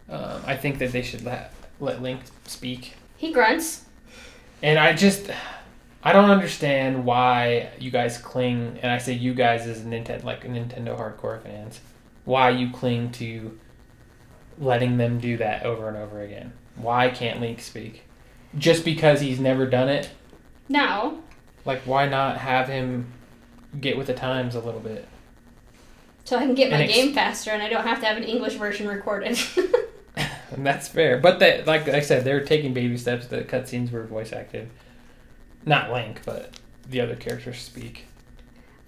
Um, I think that they should let let Link speak, He grunts. and I just I don't understand why you guys cling, and I say you guys as Nintendo like Nintendo hardcore fans, why you cling to letting them do that over and over again. Why can't Link speak? Just because he's never done it? Now, Like, why not have him get with the times a little bit? so I can get my ex- game faster, and I don't have to have an English version recorded. And [LAUGHS] that's fair. But they, like I said, they're taking baby steps. The cutscenes were voice acted. Not Link, but the other characters speak.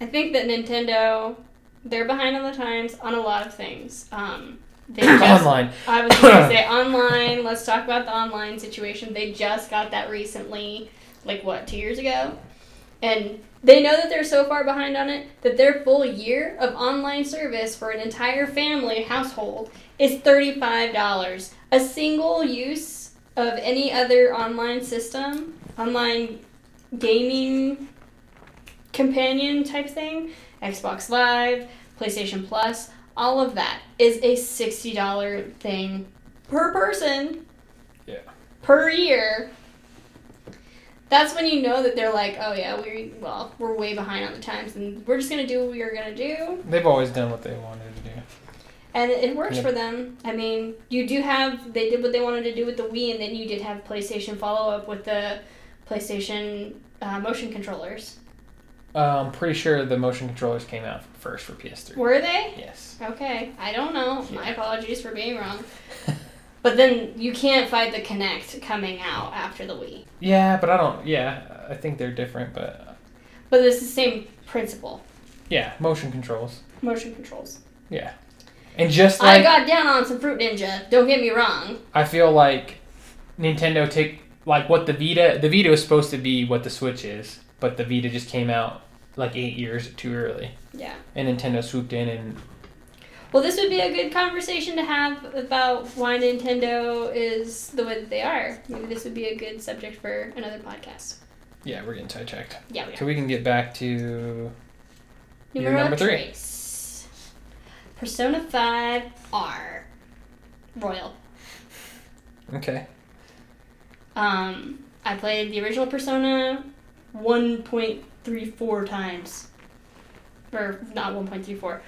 I think that Nintendo, they're behind on the times on a lot of things. Um, they [COUGHS] just, Online. I was going [COUGHS] to say online. Let's talk about the online situation. They just got that recently, like what, two years ago? And they know that they're so far behind on it that their full year of online service for an entire family household is $35. A single use of any other online system, online gaming companion type thing, Xbox Live, PlayStation Plus, all of that is a $60 thing per person. Yeah. Per year. That's when you know that they're like, oh yeah, we well, we're way behind on the times and we're just gonna do what we are gonna do. They've always done what they wanted to do. And it works Yeah. for them. I mean, you do have they did what they wanted to do with the Wii and then you did have PlayStation follow up with the PlayStation uh, motion controllers. Uh, I'm pretty sure the motion controllers came out first for PS3. Were they? Yes. Okay, I don't know. My apologies for being wrong. [LAUGHS] but then you can't fight the Kinect coming out after the Wii. Yeah, but I don't. Yeah, I think they're different, but But it's the same principle. yeah, motion controls. Motion controls. Yeah, and just I got down on some Fruit Ninja. Don't get me wrong. I feel like Nintendo take like what the Vita. The Vita is supposed to be what the Switch is, but the Vita just came out like eight years too early, Yeah. and Nintendo swooped in and Well, this would be a good conversation to have about why Nintendo is the way that they are. Maybe this would be a good subject for another podcast. yeah, we're getting sidetracked. Yeah, we So we can get back to Your number three. tres. Persona 5 R. Royal. okay. Um, I played the original Persona 1.34 times. Or not 1.34.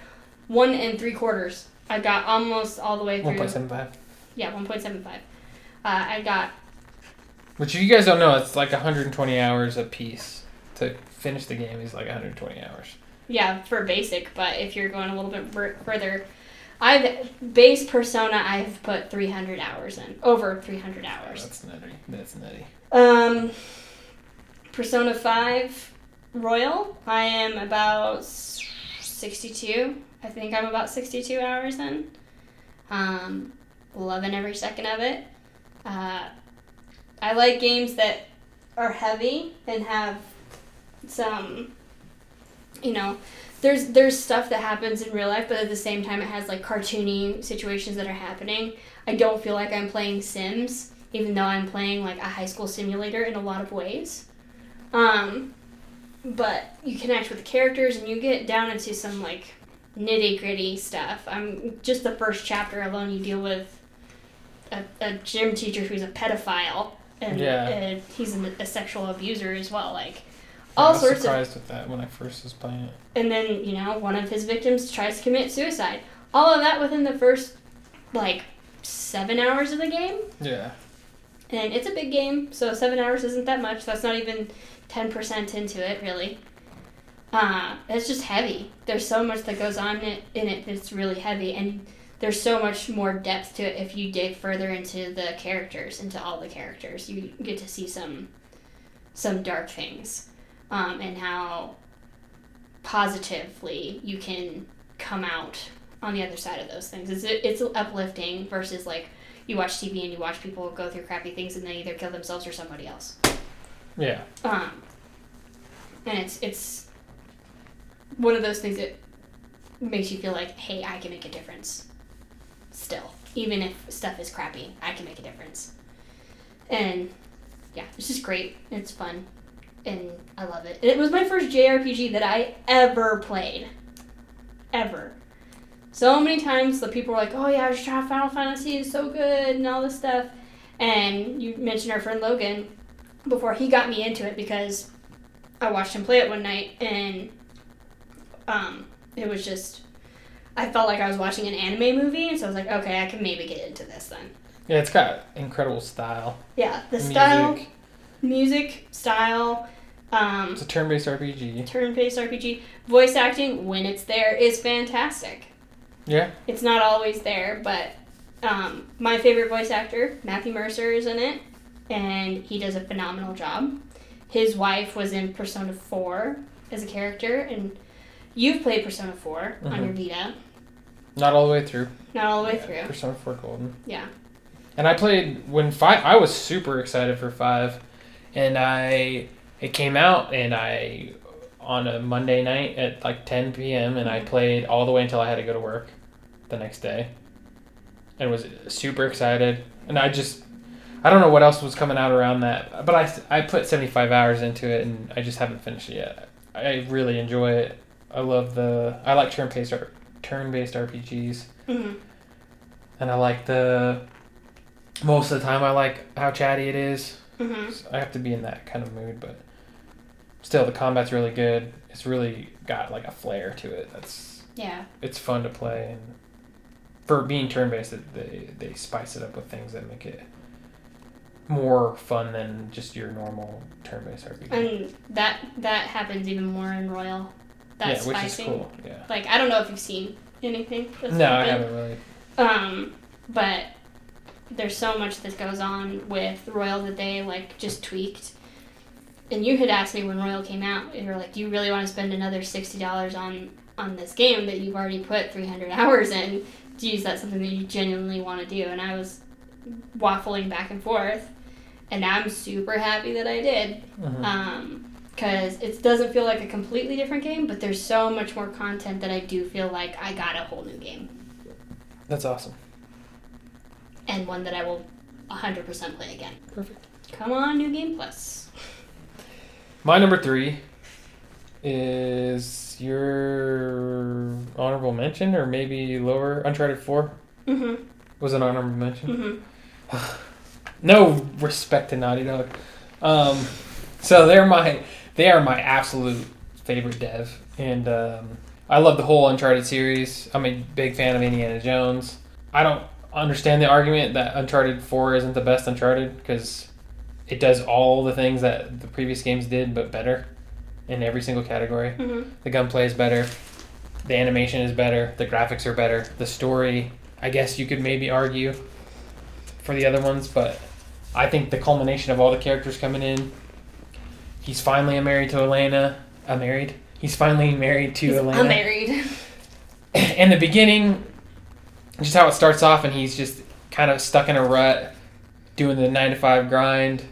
One and three quarters. I got almost all the way through. One point seven five. Yeah, 1.75. Uh, I got Which if you guys don't know, it's like 120 hours a piece to finish the game. Is like 120 hours. yeah for basic, but if you're going a little bit further, I've base Persona I've put 300 hours in, over 300 hours. That's nutty. That's nutty. Um, Persona 5 Royal, I am about 62. I think I'm about 62 hours in. Um, loving every second of it. Uh, I like games that are heavy and have some you know, there's there's stuff that happens in real life, but at the same time, it has like cartoony situations that are happening. I don't feel like I'm playing Sims, even though I'm playing like a high school simulator in a lot of ways. Um, but you connect with the characters and you get down into some like nitty gritty stuff. I'm just the first chapter alone. You deal with a, a gym teacher who's a pedophile, and, Yeah. he's a, a sexual abuser as well. Like I all was sorts of surprised with that when I first was playing it. And then you know one of his victims tries to commit suicide. All of that within the first like seven hours of the game. Yeah. and it's a big game so seven hours isn't that much. That's not even 10% into it really. Uh, it's just heavy. There's so much that goes on in it, in it that's really heavy and there's so much more depth to it if you dig further into the characters into all the characters. You get to see some some dark things um, and how positively you can come out on the other side of those things. It's, it's uplifting versus like you watch TV and you watch people go through crappy things and they either kill themselves or somebody else. Yeah. Um, and it's it's one of those things that makes you feel like, hey, I can make a difference. Still, even if stuff is crappy, I can make a difference. And yeah, it's just great. It's fun, and I love it. It was my first JRPG that I ever played, ever. So many times the people were like, "Oh yeah, I was trying Final Fantasy is so good and all this stuff," and you mentioned our friend Logan before he got me into it because I watched him play it one night and um, it was just I felt like I was watching an anime movie, and so I was like, okay, I can maybe get into this then. Yeah, it's got incredible style. Yeah, the Music. style, music, style, um, It's a turn-based RPG. turn-based RPG, voice acting when it's there is fantastic. Yeah. It's not always there, but um, my favorite voice actor, Matthew Mercer, is in it, and he does a phenomenal job. His wife was in Persona 4 as a character, and you've played Persona 4 on Mhm. your Vita, Not all the way through. not all the way Yeah, through. Persona 4 Golden. Yeah. And I played when five. I was super excited for five, and I it came out and I on a Monday night at like 10 p.m. and I played all the way until I had to go to work the next day, and was super excited. And I just I don't know what else was coming out around that, but I I put 75 hours into it and I just haven't finished it yet. I really enjoy it. I love the I like turn-based turn-based RPGs hmm and I like the most of the time I like how chatty it is. Hmm So I have to be in that kind of mood, but still the combat's really good. It's really got like a flair to it. That's Yeah. it's fun to play and for being turn based they they spice it up with things that make it more fun than just your normal turn based RPG. And that that happens even more in Royal. That yeah, which spicing. is cool. Yeah. Like I don't know if you've seen anything. That's No, I haven't really. Um, but there's so much that goes on with Royal that they like just tweaked. And you had asked me when Royal came out, you were like, "Do you really want to spend another sixty dollars on on this game that you've already put three hundred [LAUGHS] hours in? Do Geez, that's something that you genuinely want to do." And I was waffling back and forth, and I'm super happy that I did Mhm. um because it doesn't feel like a completely different game but there's so much more content that i do feel like i got a whole new game That's awesome. And one that i will 100% play again Perfect. come on new game plus My number three is your honorable mention, or maybe lower. Uncharted Four mm-hmm was an honorable mention. mm-hmm [SIGHS] No respect to Naughty Dog. Um, so they're my they are my absolute favorite dev, and um, I love the whole Uncharted series. I'm a big fan of Indiana Jones. I don't understand the argument that Uncharted Four isn't the best Uncharted because it does all the things that the previous games did, but better in every single category. mm-hmm The gunplay is better. The animation is better. The graphics are better. The story, I guess you could maybe argue for the other ones, but I think the culmination of all the characters coming in. He's finally married to Elena. Uh, married. He's finally married to Elena. i'm married [LAUGHS] in the beginning, just how it starts off, and he's just kind of stuck in a rut, doing the nine to five grind,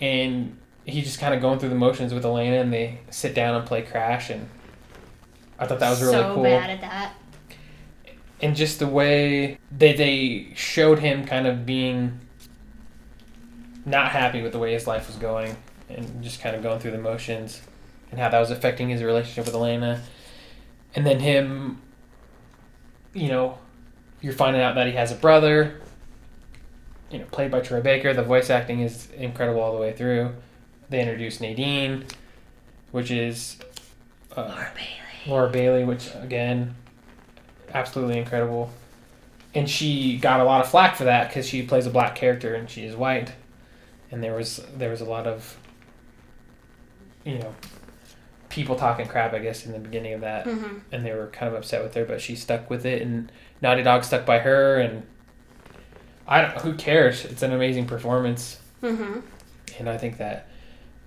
and he's just kind of going through the motions with Elena, and they sit down and play Crash, and I thought that was really so cool. bad at that. and just the way they they showed him kind of being not happy with the way his life was going and just kind of going through the motions and how that was affecting his relationship with Elena and then him you know you're finding out that he has a brother you know played by Troy Baker the voice acting is incredible all the way through they introduce Nadine which is uh, Laura Bailey. Laura Bailey, which again, absolutely incredible. And she got a lot of flack for that because she plays a black character and she is white, and there was there was a lot of, you know, people talking crap, I guess, in the beginning of that, Mm-hmm. and they were kind of upset with her, but she stuck with it, and Naughty Dog stuck by her, and I don't. Who cares? It's an amazing performance, Mm-hmm. and I think that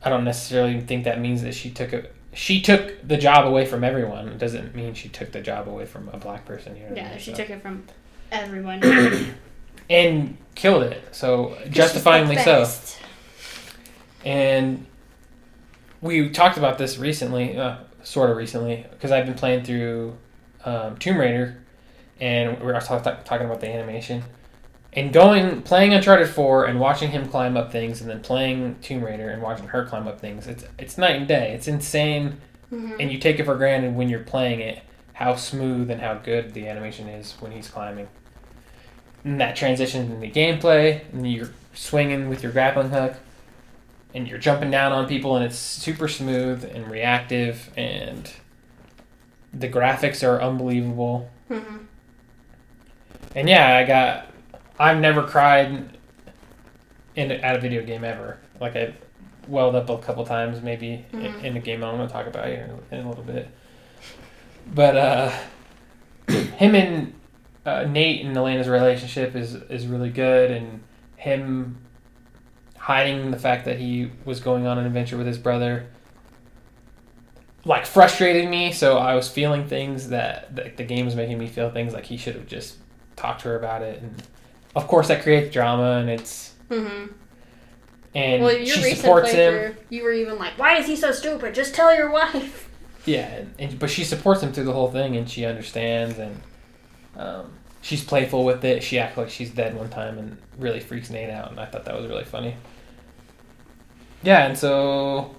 I don't necessarily think that means that she took it. She took the job away from everyone. It doesn't mean she took the job away from a black person here. Yeah, she took it from everyone. [COUGHS] and killed it. So justifiably so. so. And we talked about this recently, uh, sort of recently, because I've been playing through um, Tomb Raider, and we were talk- talk- talking about the animation. And going, playing Uncharted Four, and watching him climb up things, and then playing Tomb Raider and watching her climb up things, it's it's night and day. It's insane, Mm-hmm. and you take it for granted when you're playing it how smooth and how good the animation is when he's climbing. And that transition into gameplay, and you're swinging with your grappling hook, and you're jumping down on people, and it's super smooth and reactive, and the graphics are unbelievable. Mm-hmm. And yeah, I got. I've never cried in at a video game ever. Like I welled up a couple times, maybe in, Mhm. in a game I'm going to talk about here in a little bit. But uh, [CLEARS THROAT] him and uh, Nate and Elena's relationship is is really good, and him hiding the fact that he was going on an adventure with his brother like frustrated me so i was feeling things that, that the game was making me feel things like he should have just talked to her about it and of course that creates drama and it's Mm-hmm. and Well, she recent supports him you were even like, "Why is he so stupid? Just tell your wife." yeah and, and but she supports him through the whole thing and she understands and um, she's playful with it she acts like she's dead one time and really freaks nate out and i thought that was really funny yeah and so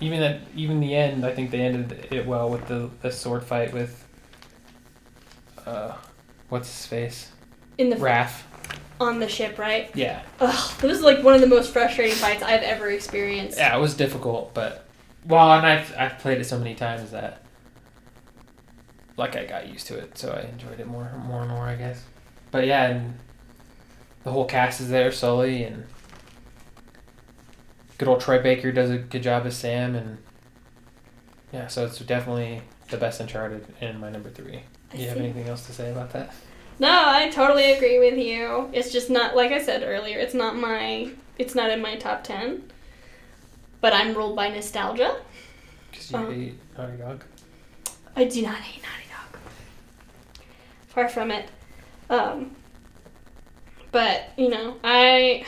even at even the end i think they ended it well with the, the sword fight with uh what's his face In the Rafe. on the ship, right? yeah Ugh, it was like one of the most frustrating fights I've ever experienced. yeah it was difficult but well and i've, I've played it so many times that like i got used to it so i enjoyed it more more and more i guess but yeah and the whole cast is there sully and good old troy baker does a good job as sam and yeah so it's definitely the best uncharted and my number three do you have anything else to say about that No, I totally agree with you. It's just not like I said earlier. It's not my. It's not in my top ten. But I'm ruled by nostalgia. because you Uh-huh. hate naughty dog I do not hate Naughty Dog. Far from it. Um, but you know, I.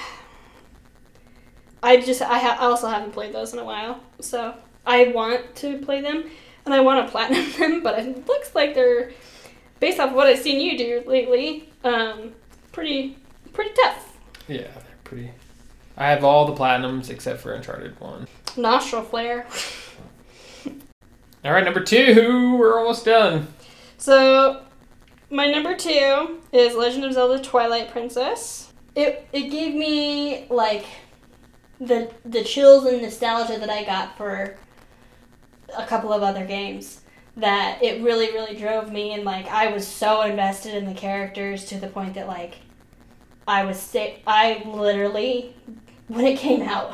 I just I, ha- I also haven't played those in a while, so I want to play them, and I want to [LAUGHS] platinum them. But it looks like they're, based off what I've seen you do lately, um, pretty pretty tough. yeah they're pretty i have all the platinums except for uncharted 1 Nostril flare. [LAUGHS] All right, number two. We're almost done. So, my number two is Legend of Zelda: Twilight Princess. It it gave me like the the chills and nostalgia that I got for a couple of other games. That it really really drove me and like I was so invested in the characters to the point that like I was sick I literally when it came out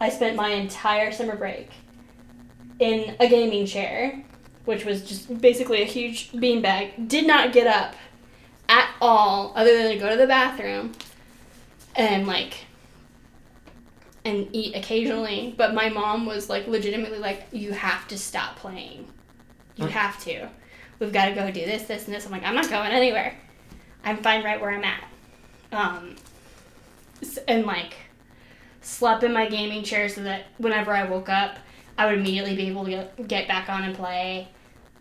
I spent my entire summer break in a gaming chair which was just basically a huge beanbag, did not get up at all, other than to go to the bathroom and like and eat occasionally. But my mom was like legitimately like, "You have to stop playing. You have to. We've got to go do this, this, and this." I'm like, "I'm not going anywhere. I'm fine right where I'm at." Um, and like slept in my gaming chair so that whenever I woke up, I would immediately be able to get back on and play.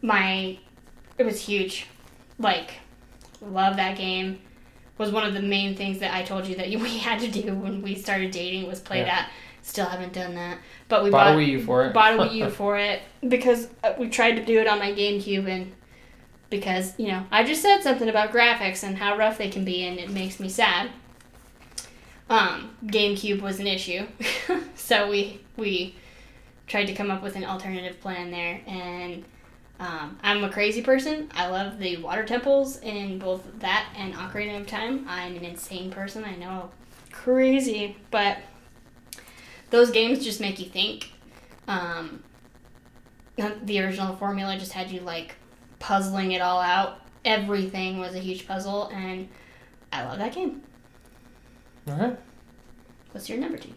My it was huge. Like love that game. Was one of the main things that I told you that [LAUGHS] we had to do when we started dating was play Yeah. that. Still haven't done that, but we Bought a Wii U for it. bought [LAUGHS] a Wii U for it because uh, we tried to do it on my GameCube and because you know I just said something about graphics and how rough they can be and it makes me sad. Um, GameCube was an issue, [LAUGHS] so we we tried to come up with an alternative plan there and. Um, I'm a crazy person. I love the water temples in both that and Ocarina of Time. I'm an insane person. I know, crazy, but those games just make you think. Um, the original formula just had you like puzzling it all out. Everything was a huge puzzle, and I love that game. All right. What's your number two?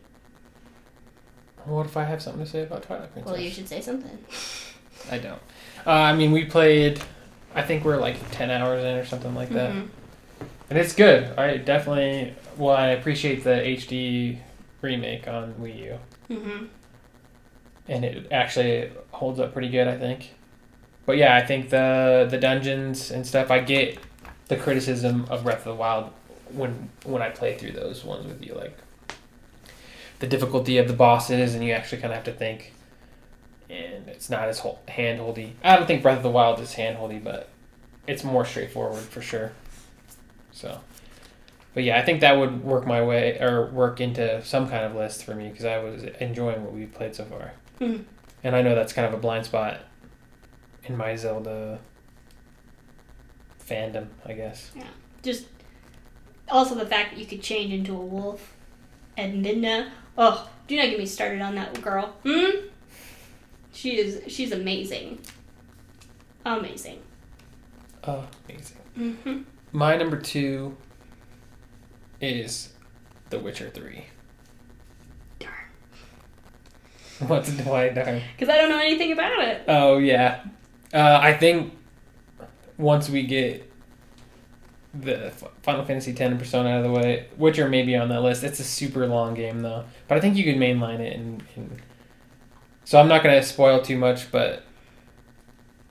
What if I have something to say about Twilight Princess? Well, you should say something. [LAUGHS] I don't. Uh, I mean, we played. I think we're like ten hours in or something like that, Mhm. and it's good. I definitely. Well, I appreciate the HD remake on Wii U, Mhm. and it actually holds up pretty good. I think. But yeah, I think the the dungeons and stuff. I get the criticism of Breath of the Wild when when I play through those ones with you, like the difficulty of the bosses, and you actually kind of have to think. And it's not as hand holdy. I don't think Breath of the Wild is hand holdy, but it's more straightforward for sure. So, but yeah, I think that would work my way or work into some kind of list for me because I was enjoying what we played so far. Mhm. And I know that's kind of a blind spot in my Zelda fandom, I guess. Yeah, just also the fact that you could change into a wolf and Midna. Oh, do not get me started on that girl. Hmm. She is. She's amazing. Amazing. Amazing. Mm-hmm. My number two is The Witcher 3. Darn. What's why darn? Because I don't know anything about it. Oh yeah, uh, I think once we get the Final Fantasy X and Persona out of the way, Witcher may be on that list. It's a super long game though, but I think you could mainline it and so I'm not gonna spoil too much, but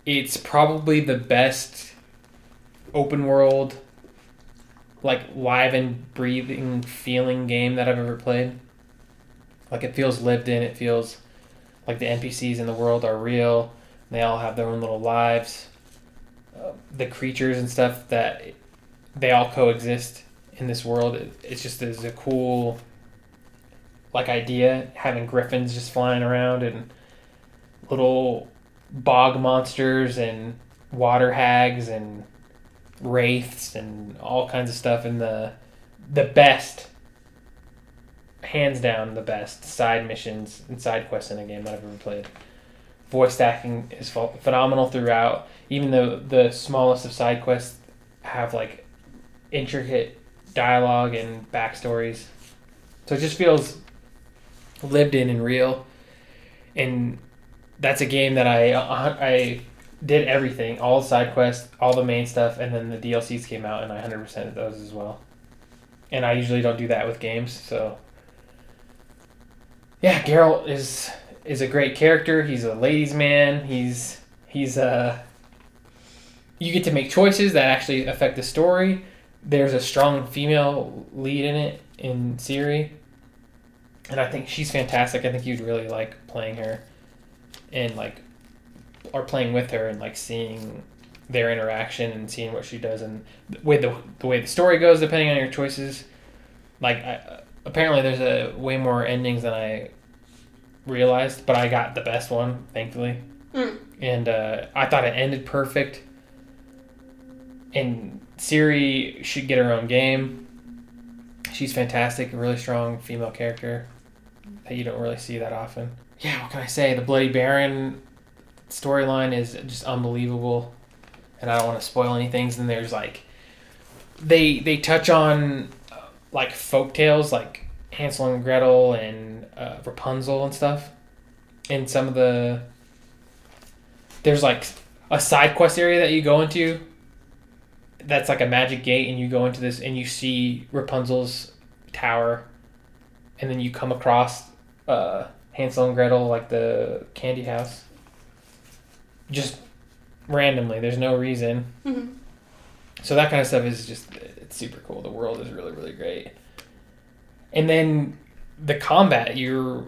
it's probably the best open world, like live and breathing feeling game that I've ever played. Like it feels lived in. It feels like the NPCs in the world are real. They all have their own little lives. Uh, the creatures and stuff that they all coexist in this world. It, it's just is a cool like idea having griffins just flying around and little bog monsters and water hags and wraiths and all kinds of stuff in the the best hands down the best side missions and side quests in a game that I've ever played. Voice acting is phenomenal throughout. Even though the smallest of side quests have like intricate dialogue and backstories, so it just feels lived in and real. And that's a game that I I did everything, all the side quests, all the main stuff, and then the DLCs came out, and I hundred percent those as well. And I usually don't do that with games, so yeah, Geralt is is a great character. He's a ladies' man. He's he's uh you get to make choices that actually affect the story. There's a strong female lead in it in Ciri. And I think she's fantastic. I think you'd really like playing her and like or playing with her and like seeing their interaction and seeing what she does and the way the, the way the story goes depending on your choices. Like I, apparently there's a way more endings than I realized, but I got the best one, thankfully. Mm. And uh, I thought it ended perfect. And Ciri should get her own game. She's fantastic, a really strong female character that you don't really see that often. Yeah, what can I say? The Bloody Baron storyline is just unbelievable, and I don't want to spoil anything. And there's like, they they touch on uh, like folk tales like Hansel and Gretel and uh, Rapunzel and stuff. And some of the there's like a side quest area that you go into that's like a magic gate and you go into this and you see Rapunzel's tower and then you come across uh, Hansel and Gretel, like the candy house, just randomly. There's no reason. hmm So that kind of stuff is just it's super cool. The world is really really great. And then the combat, you're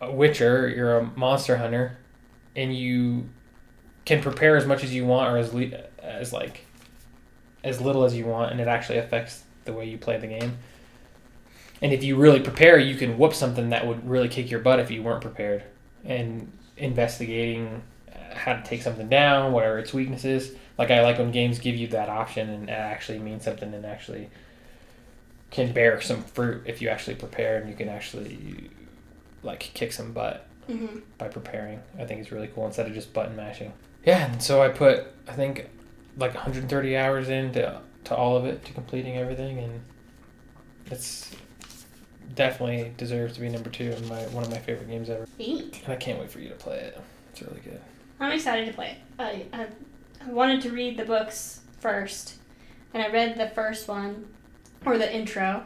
a witcher, you're a monster hunter, and you can prepare as much as you want or as le- as like as little as you want, and it actually affects the way you play the game. And if you really prepare, you can whoop something that would really kick your butt if you weren't prepared. And investigating how to take something down, whatever its weaknesses. Like I like when games give you that option and it actually means something and actually can bear some fruit if you actually prepare and you can actually like kick some butt hmm by preparing. I think it's really cool instead of just button mashing. Yeah, and so I put I think like 130 hours into to all of it to completing everything, and it's definitely deserves to be number two in my one of my favorite games ever. Neat. And I can't wait for you to play it. It's really good. I'm excited to play it. I, I, I wanted to read the books first, and I read the first one, or the intro,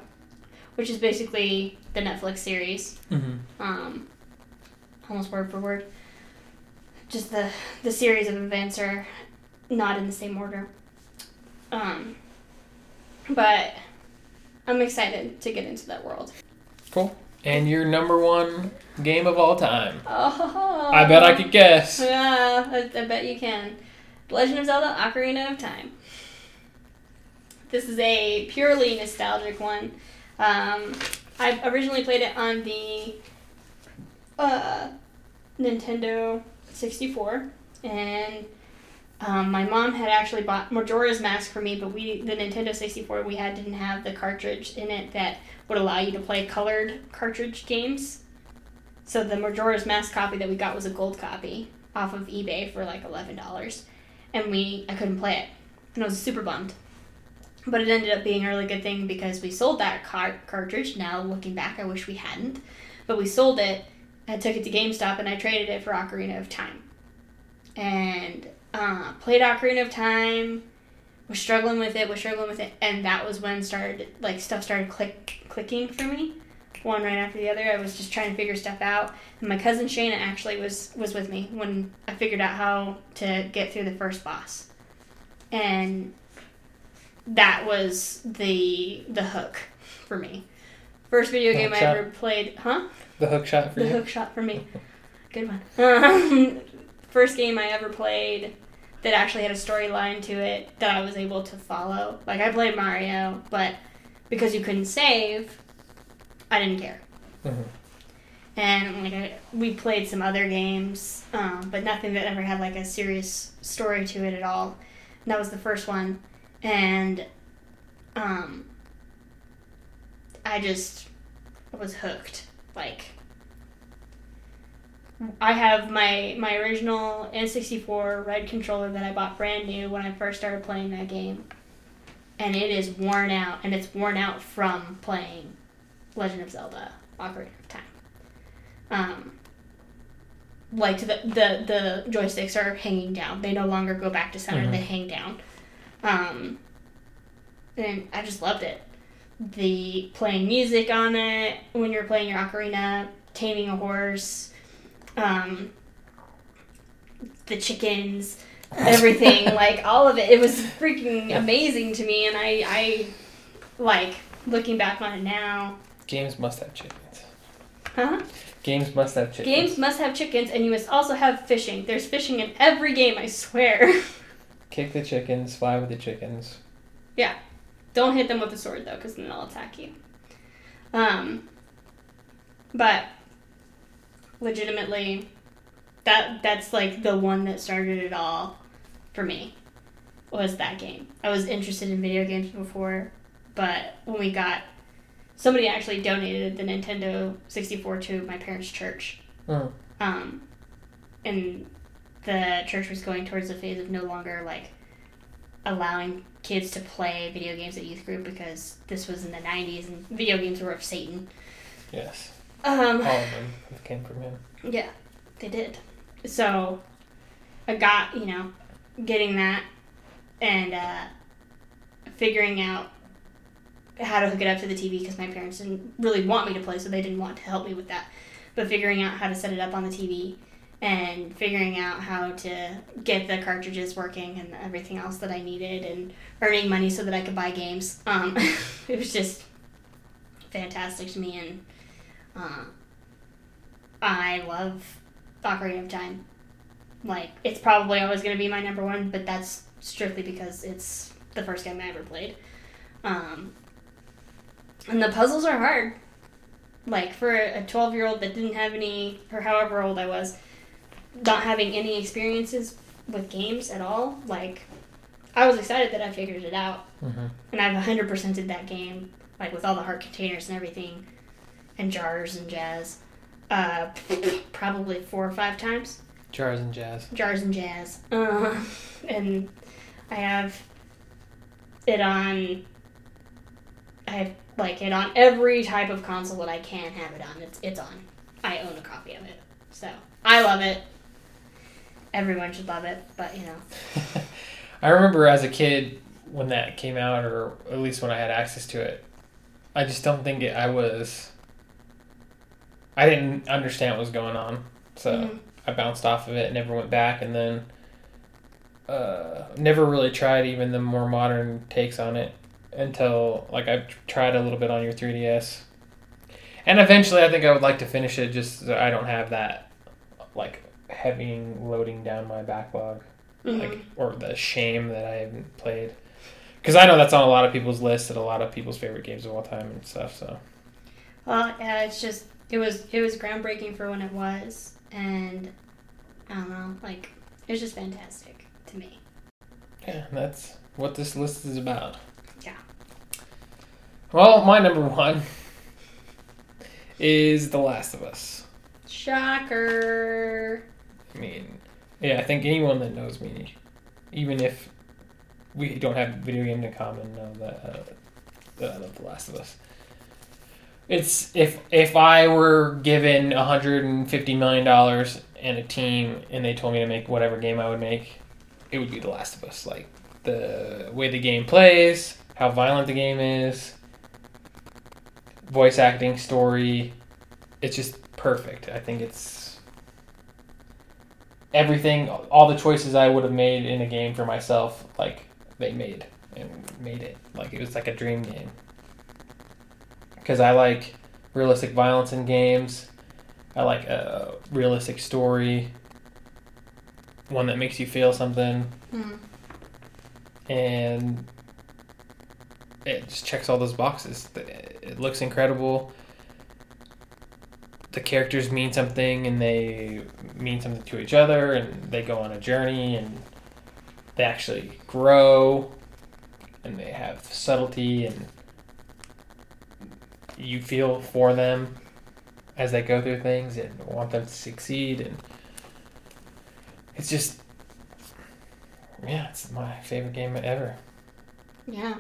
which is basically the Netflix series, Mm-hmm. um, almost word for word. Just the the series of events are not in the same order. Um, but I'm excited to get into that world. Cool. And your number one game of all time? Oh, I bet I could guess. Yeah, I, I bet you can. Legend of Zelda: Ocarina of Time. This is a purely nostalgic one. Um, I originally played it on the uh, Nintendo 64, and um, my mom had actually bought Majora's Mask for me, but we the Nintendo 64 we had didn't have the cartridge in it that would allow you to play colored cartridge games. So the Majora's Mask copy that we got was a gold copy off of eBay for like eleven dollars, and we I couldn't play it, and I was super bummed. But it ended up being a really good thing because we sold that car- cartridge. Now looking back, I wish we hadn't, but we sold it. I took it to GameStop and I traded it for Ocarina of Time, and uh, played Ocarina of Time. Was struggling with it. Was struggling with it, and that was when started like stuff started click clicking for me one right after the other. I was just trying to figure stuff out. And my cousin Shayna actually was was with me when I figured out how to get through the first boss. And that was the the hook for me. First video The game I ever played, huh? The hook shot for The you. hook shot for me. Good one. [LAUGHS] Um, first game I ever played that actually had a storyline to it that I was able to follow. Like I played Mario, but because you couldn't save, I didn't care. Mhm. And like I, we played some other games, um, but nothing that ever had like a serious story to it at all. And that was the first one, and um, I just was hooked. Like I have my my original N64 red controller that I bought brand new when I first started playing that game. And it is worn out and it's worn out from playing Legend of Zelda Ocarina of Time. Um like the the the joysticks are hanging down. They no longer go back to center, Mhm. they hang down. Um and I just loved it. The playing music on it when you're playing your ocarina, taming a horse, um, the chickens, everything, [LAUGHS] like all of it. It was freaking amazing to me, and I, I like looking back on it now. Games must have chickens. Huh? Games must have chickens. Games must have chickens, and you must also have fishing. There's fishing in every game, I swear. [LAUGHS] Kick the chickens. Fly with the chickens. Yeah. Don't hit them with a sword though, because then they'll attack you. Um, but legitimately, that that's like the one that started it all for me. Was that game? I was interested in video games before, but when we got somebody actually donated the Nintendo 64 to my parents' church. Mm. Um, and the church was going towards the phase of no longer like allowing kids to play video games at youth group because this was in the 90s and video games were of Satan. Yes. Um, All of them came from him. yeah, they did. So I got, you know, getting that and uh, figuring out how to hook it up to the TV because my parents didn't really want me to play, so they didn't want to help me with that. But figuring out how to set it up on the TV and figuring out how to get the cartridges working and everything else that I needed and earning money so that I could buy games. Um, [LAUGHS] it was just fantastic to me, and uh, I love Ocarina of Time. Like, it's probably always going to be my number one, but that's strictly because it's the first game I ever played. Um, and the puzzles are hard. Like, for a 12 year old that didn't have any, or however old I was, not having any experiences with games at all, like, I was excited that I figured it out. Mm-hmm. And I've 100%ed that game, like, with all the heart containers and everything, and jars and jazz. Uh, probably four or five times Jars and jazz. jars and jazz. Uh, and I have it on. I have like it on every type of console that I can have it on. It's it's on. I own a copy of it, so I love it. Everyone should love it, but you know, [LAUGHS] I remember as a kid when that came out, or at least when I had access to it. I just don't think it, I was. I didn't understand what was going on, so Mhm. I bounced off of it, and never went back, and then uh, never really tried even the more modern takes on it until like I tried a little bit on your 3DS, and eventually I think I would like to finish it just so I don't have that like heavy loading down my backlog like Mhm. or the shame that I haven't played. Because I know that's on a lot of people's lists and a lot of people's favorite games of all time and stuff. So well, yeah, it's just it was it was groundbreaking for when it was, and I don't know, like it was just fantastic to me. yeah, that's what this list is about. Yeah. Well, my number one is The Last of Us. Shocker. I mean, yeah, I think anyone that knows me, even if we don't have video game in common, know that, uh, that I love The Last of Us. It's if if I were given 150 million dollars and a team, and they told me to make whatever game I would make, it would be The Last of Us. Like the way the game plays, how violent the game is, voice acting, story, it's just perfect. I think it's everything, all the choices I would have made in a game for myself, like they made and made it. Like it was like a dream game. Because I like realistic violence in games. I like a realistic story, one that makes you feel something, Hmm. and it just checks all those boxes. It looks incredible. The characters mean something, and they mean something to each other, and they go on a journey, and they actually grow, and they have subtlety, and you feel for them as they go through things, and want them to succeed, and it's just, yeah, it's my favorite game ever. Yeah.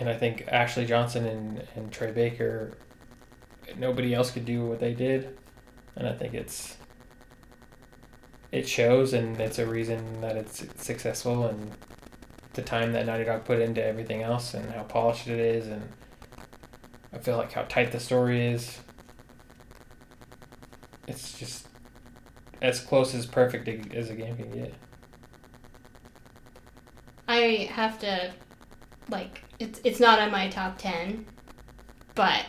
And I think Ashley Johnson and, and Troy Baker, nobody else could do what they did. And I think it's it shows and it's a reason that it's successful and the time that Naughty Dog put into everything else and how polished it is and I feel like how tight the story is. It's just as close as perfect as a game can get. I have to like it's it's not on my top 10 but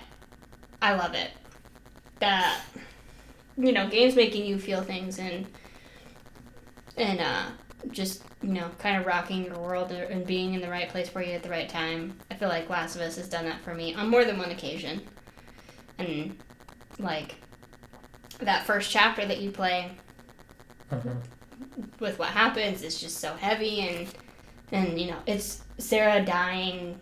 I love it. That you know, games making you feel things and and uh just, you know, kind of rocking your world and being in the right place for you at the right time. I feel like Last of Us has done that for me on more than one occasion. And like that first chapter that you play mm-hmm. with what happens is just so heavy and and you know it's Sarah dying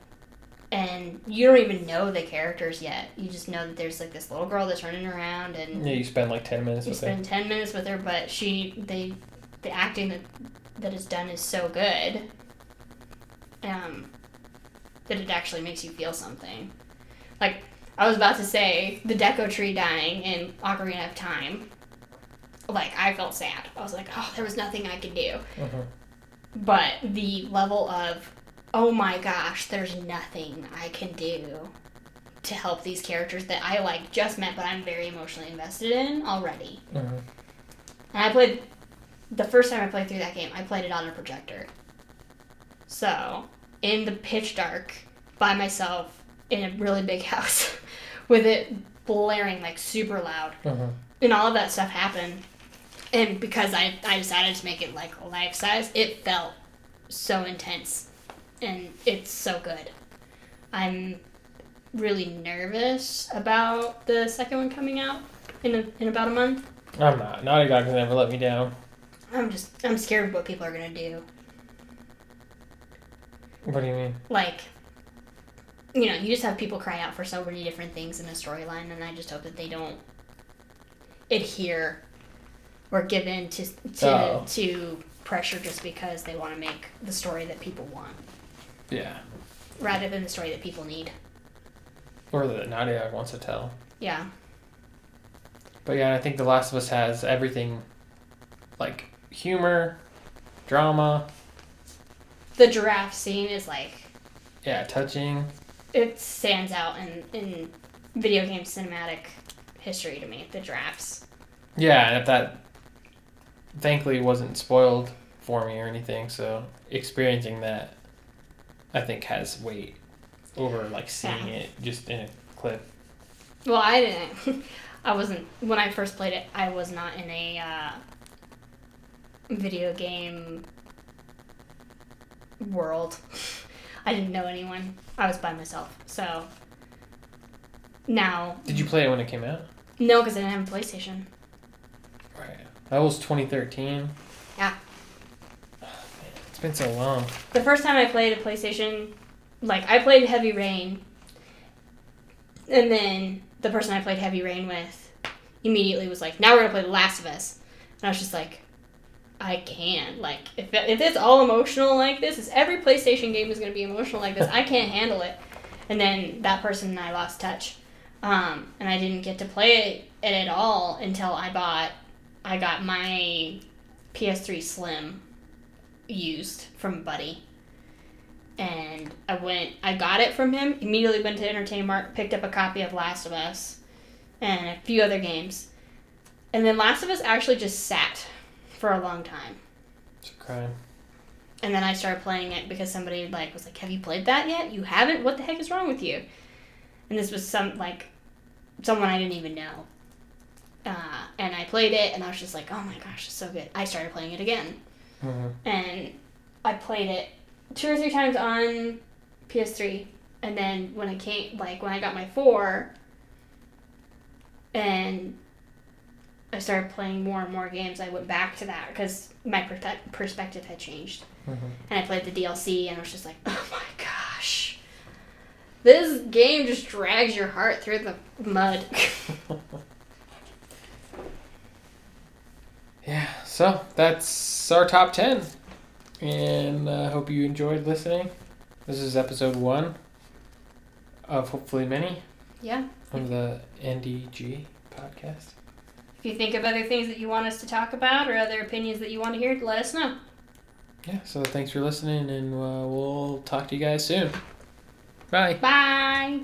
and you don't even know the characters yet. You just know that there's like this little girl that's running around and Yeah, you spend like 10 minutes you with it. spend 10 minutes with her but she they the acting that that is done is so good um that it actually makes you feel something. Like I was about to say the Deku tree dying in Ocarina of Time. Like I felt sad. I was like, oh, there was nothing I could do Mhm. but the level of oh my gosh, there's nothing I can do to help these characters that I like just met, but I'm very emotionally invested in already. Mhm. And I played the first time I played through that game, I played it on a projector. So, in the pitch dark, by myself, in a really big [LAUGHS] house, with it blaring like super loud, Mhm. and all of that stuff happened. And because I, I decided to make it like life size, it felt so intense. And it's so good. I'm really nervous about the second one coming out in, a, in about a month. I'm not. Naughty Dog has never let me down. I'm just I'm scared of what people are gonna do. What do you mean? Like, you know, you just have people cry out for so many different things in a storyline, and I just hope that they don't adhere or give in to to, Oh. to pressure just because they want to make the story that people want, Yeah. rather than the story that people need. Or that Dog wants to tell. Yeah, But yeah, I think The Last of Us has everything like humor, drama, the giraffe scene is like yeah, touching. it stands out in in video game cinematic history to me. The giraffes. Yeah, and if that thankfully wasn't spoiled for me or anything, so experiencing that I think has weight over like seeing Yeah. it just in a clip. Well, I didn't. [LAUGHS] I wasn't when I first played it. I was not in a uh, video game world. [LAUGHS] I didn't know anyone. I was by myself. So now, Did you play it when it came out? no, because I didn't have a PlayStation. Right. That was 2013. Yeah. Oh, man, it's been so long. The first time I played a PlayStation, like I played Heavy Rain, and then the person I played Heavy Rain with immediately was like, "Now we're gonna play The Last of Us," and I was just like, "I can't. Like, if if it's all emotional like this, is every PlayStation game is gonna be emotional like this? I can't handle it." And then that person and I lost touch, um, and I didn't get to play it at all until I bought, I got my PS3 Slim used from Buddy. And I went, I got it from him, immediately went to Entertainment Mart, picked up a copy of Last of Us and a few other games. And then Last of Us actually just sat for a long time. It's a crime. And then I started playing it because somebody like was like, "Have you played that yet? You haven't? What the heck is wrong with you?" And this was some like someone I didn't even know. Uh, and I played it, and I was just like, "Oh my gosh, it's so good!" I started playing it again, hmm and I played it two or three times on PS3, and then when I came, like when I got my four, and I started playing more and more games, I went back to that because my perspe- perspective had changed, hmm and I played the DLC, and I was just like, oh my gosh, this game just drags your heart through the mud. [LAUGHS] Yeah, so that's our top 10. And I hope you enjoyed listening. This is episode one of hopefully many yeah. of the NDG podcast. If you think of other things that you want us to talk about or other opinions that you want to hear, let us know. Yeah, so thanks for listening, and uh, we'll talk to you guys soon. Bye. Bye.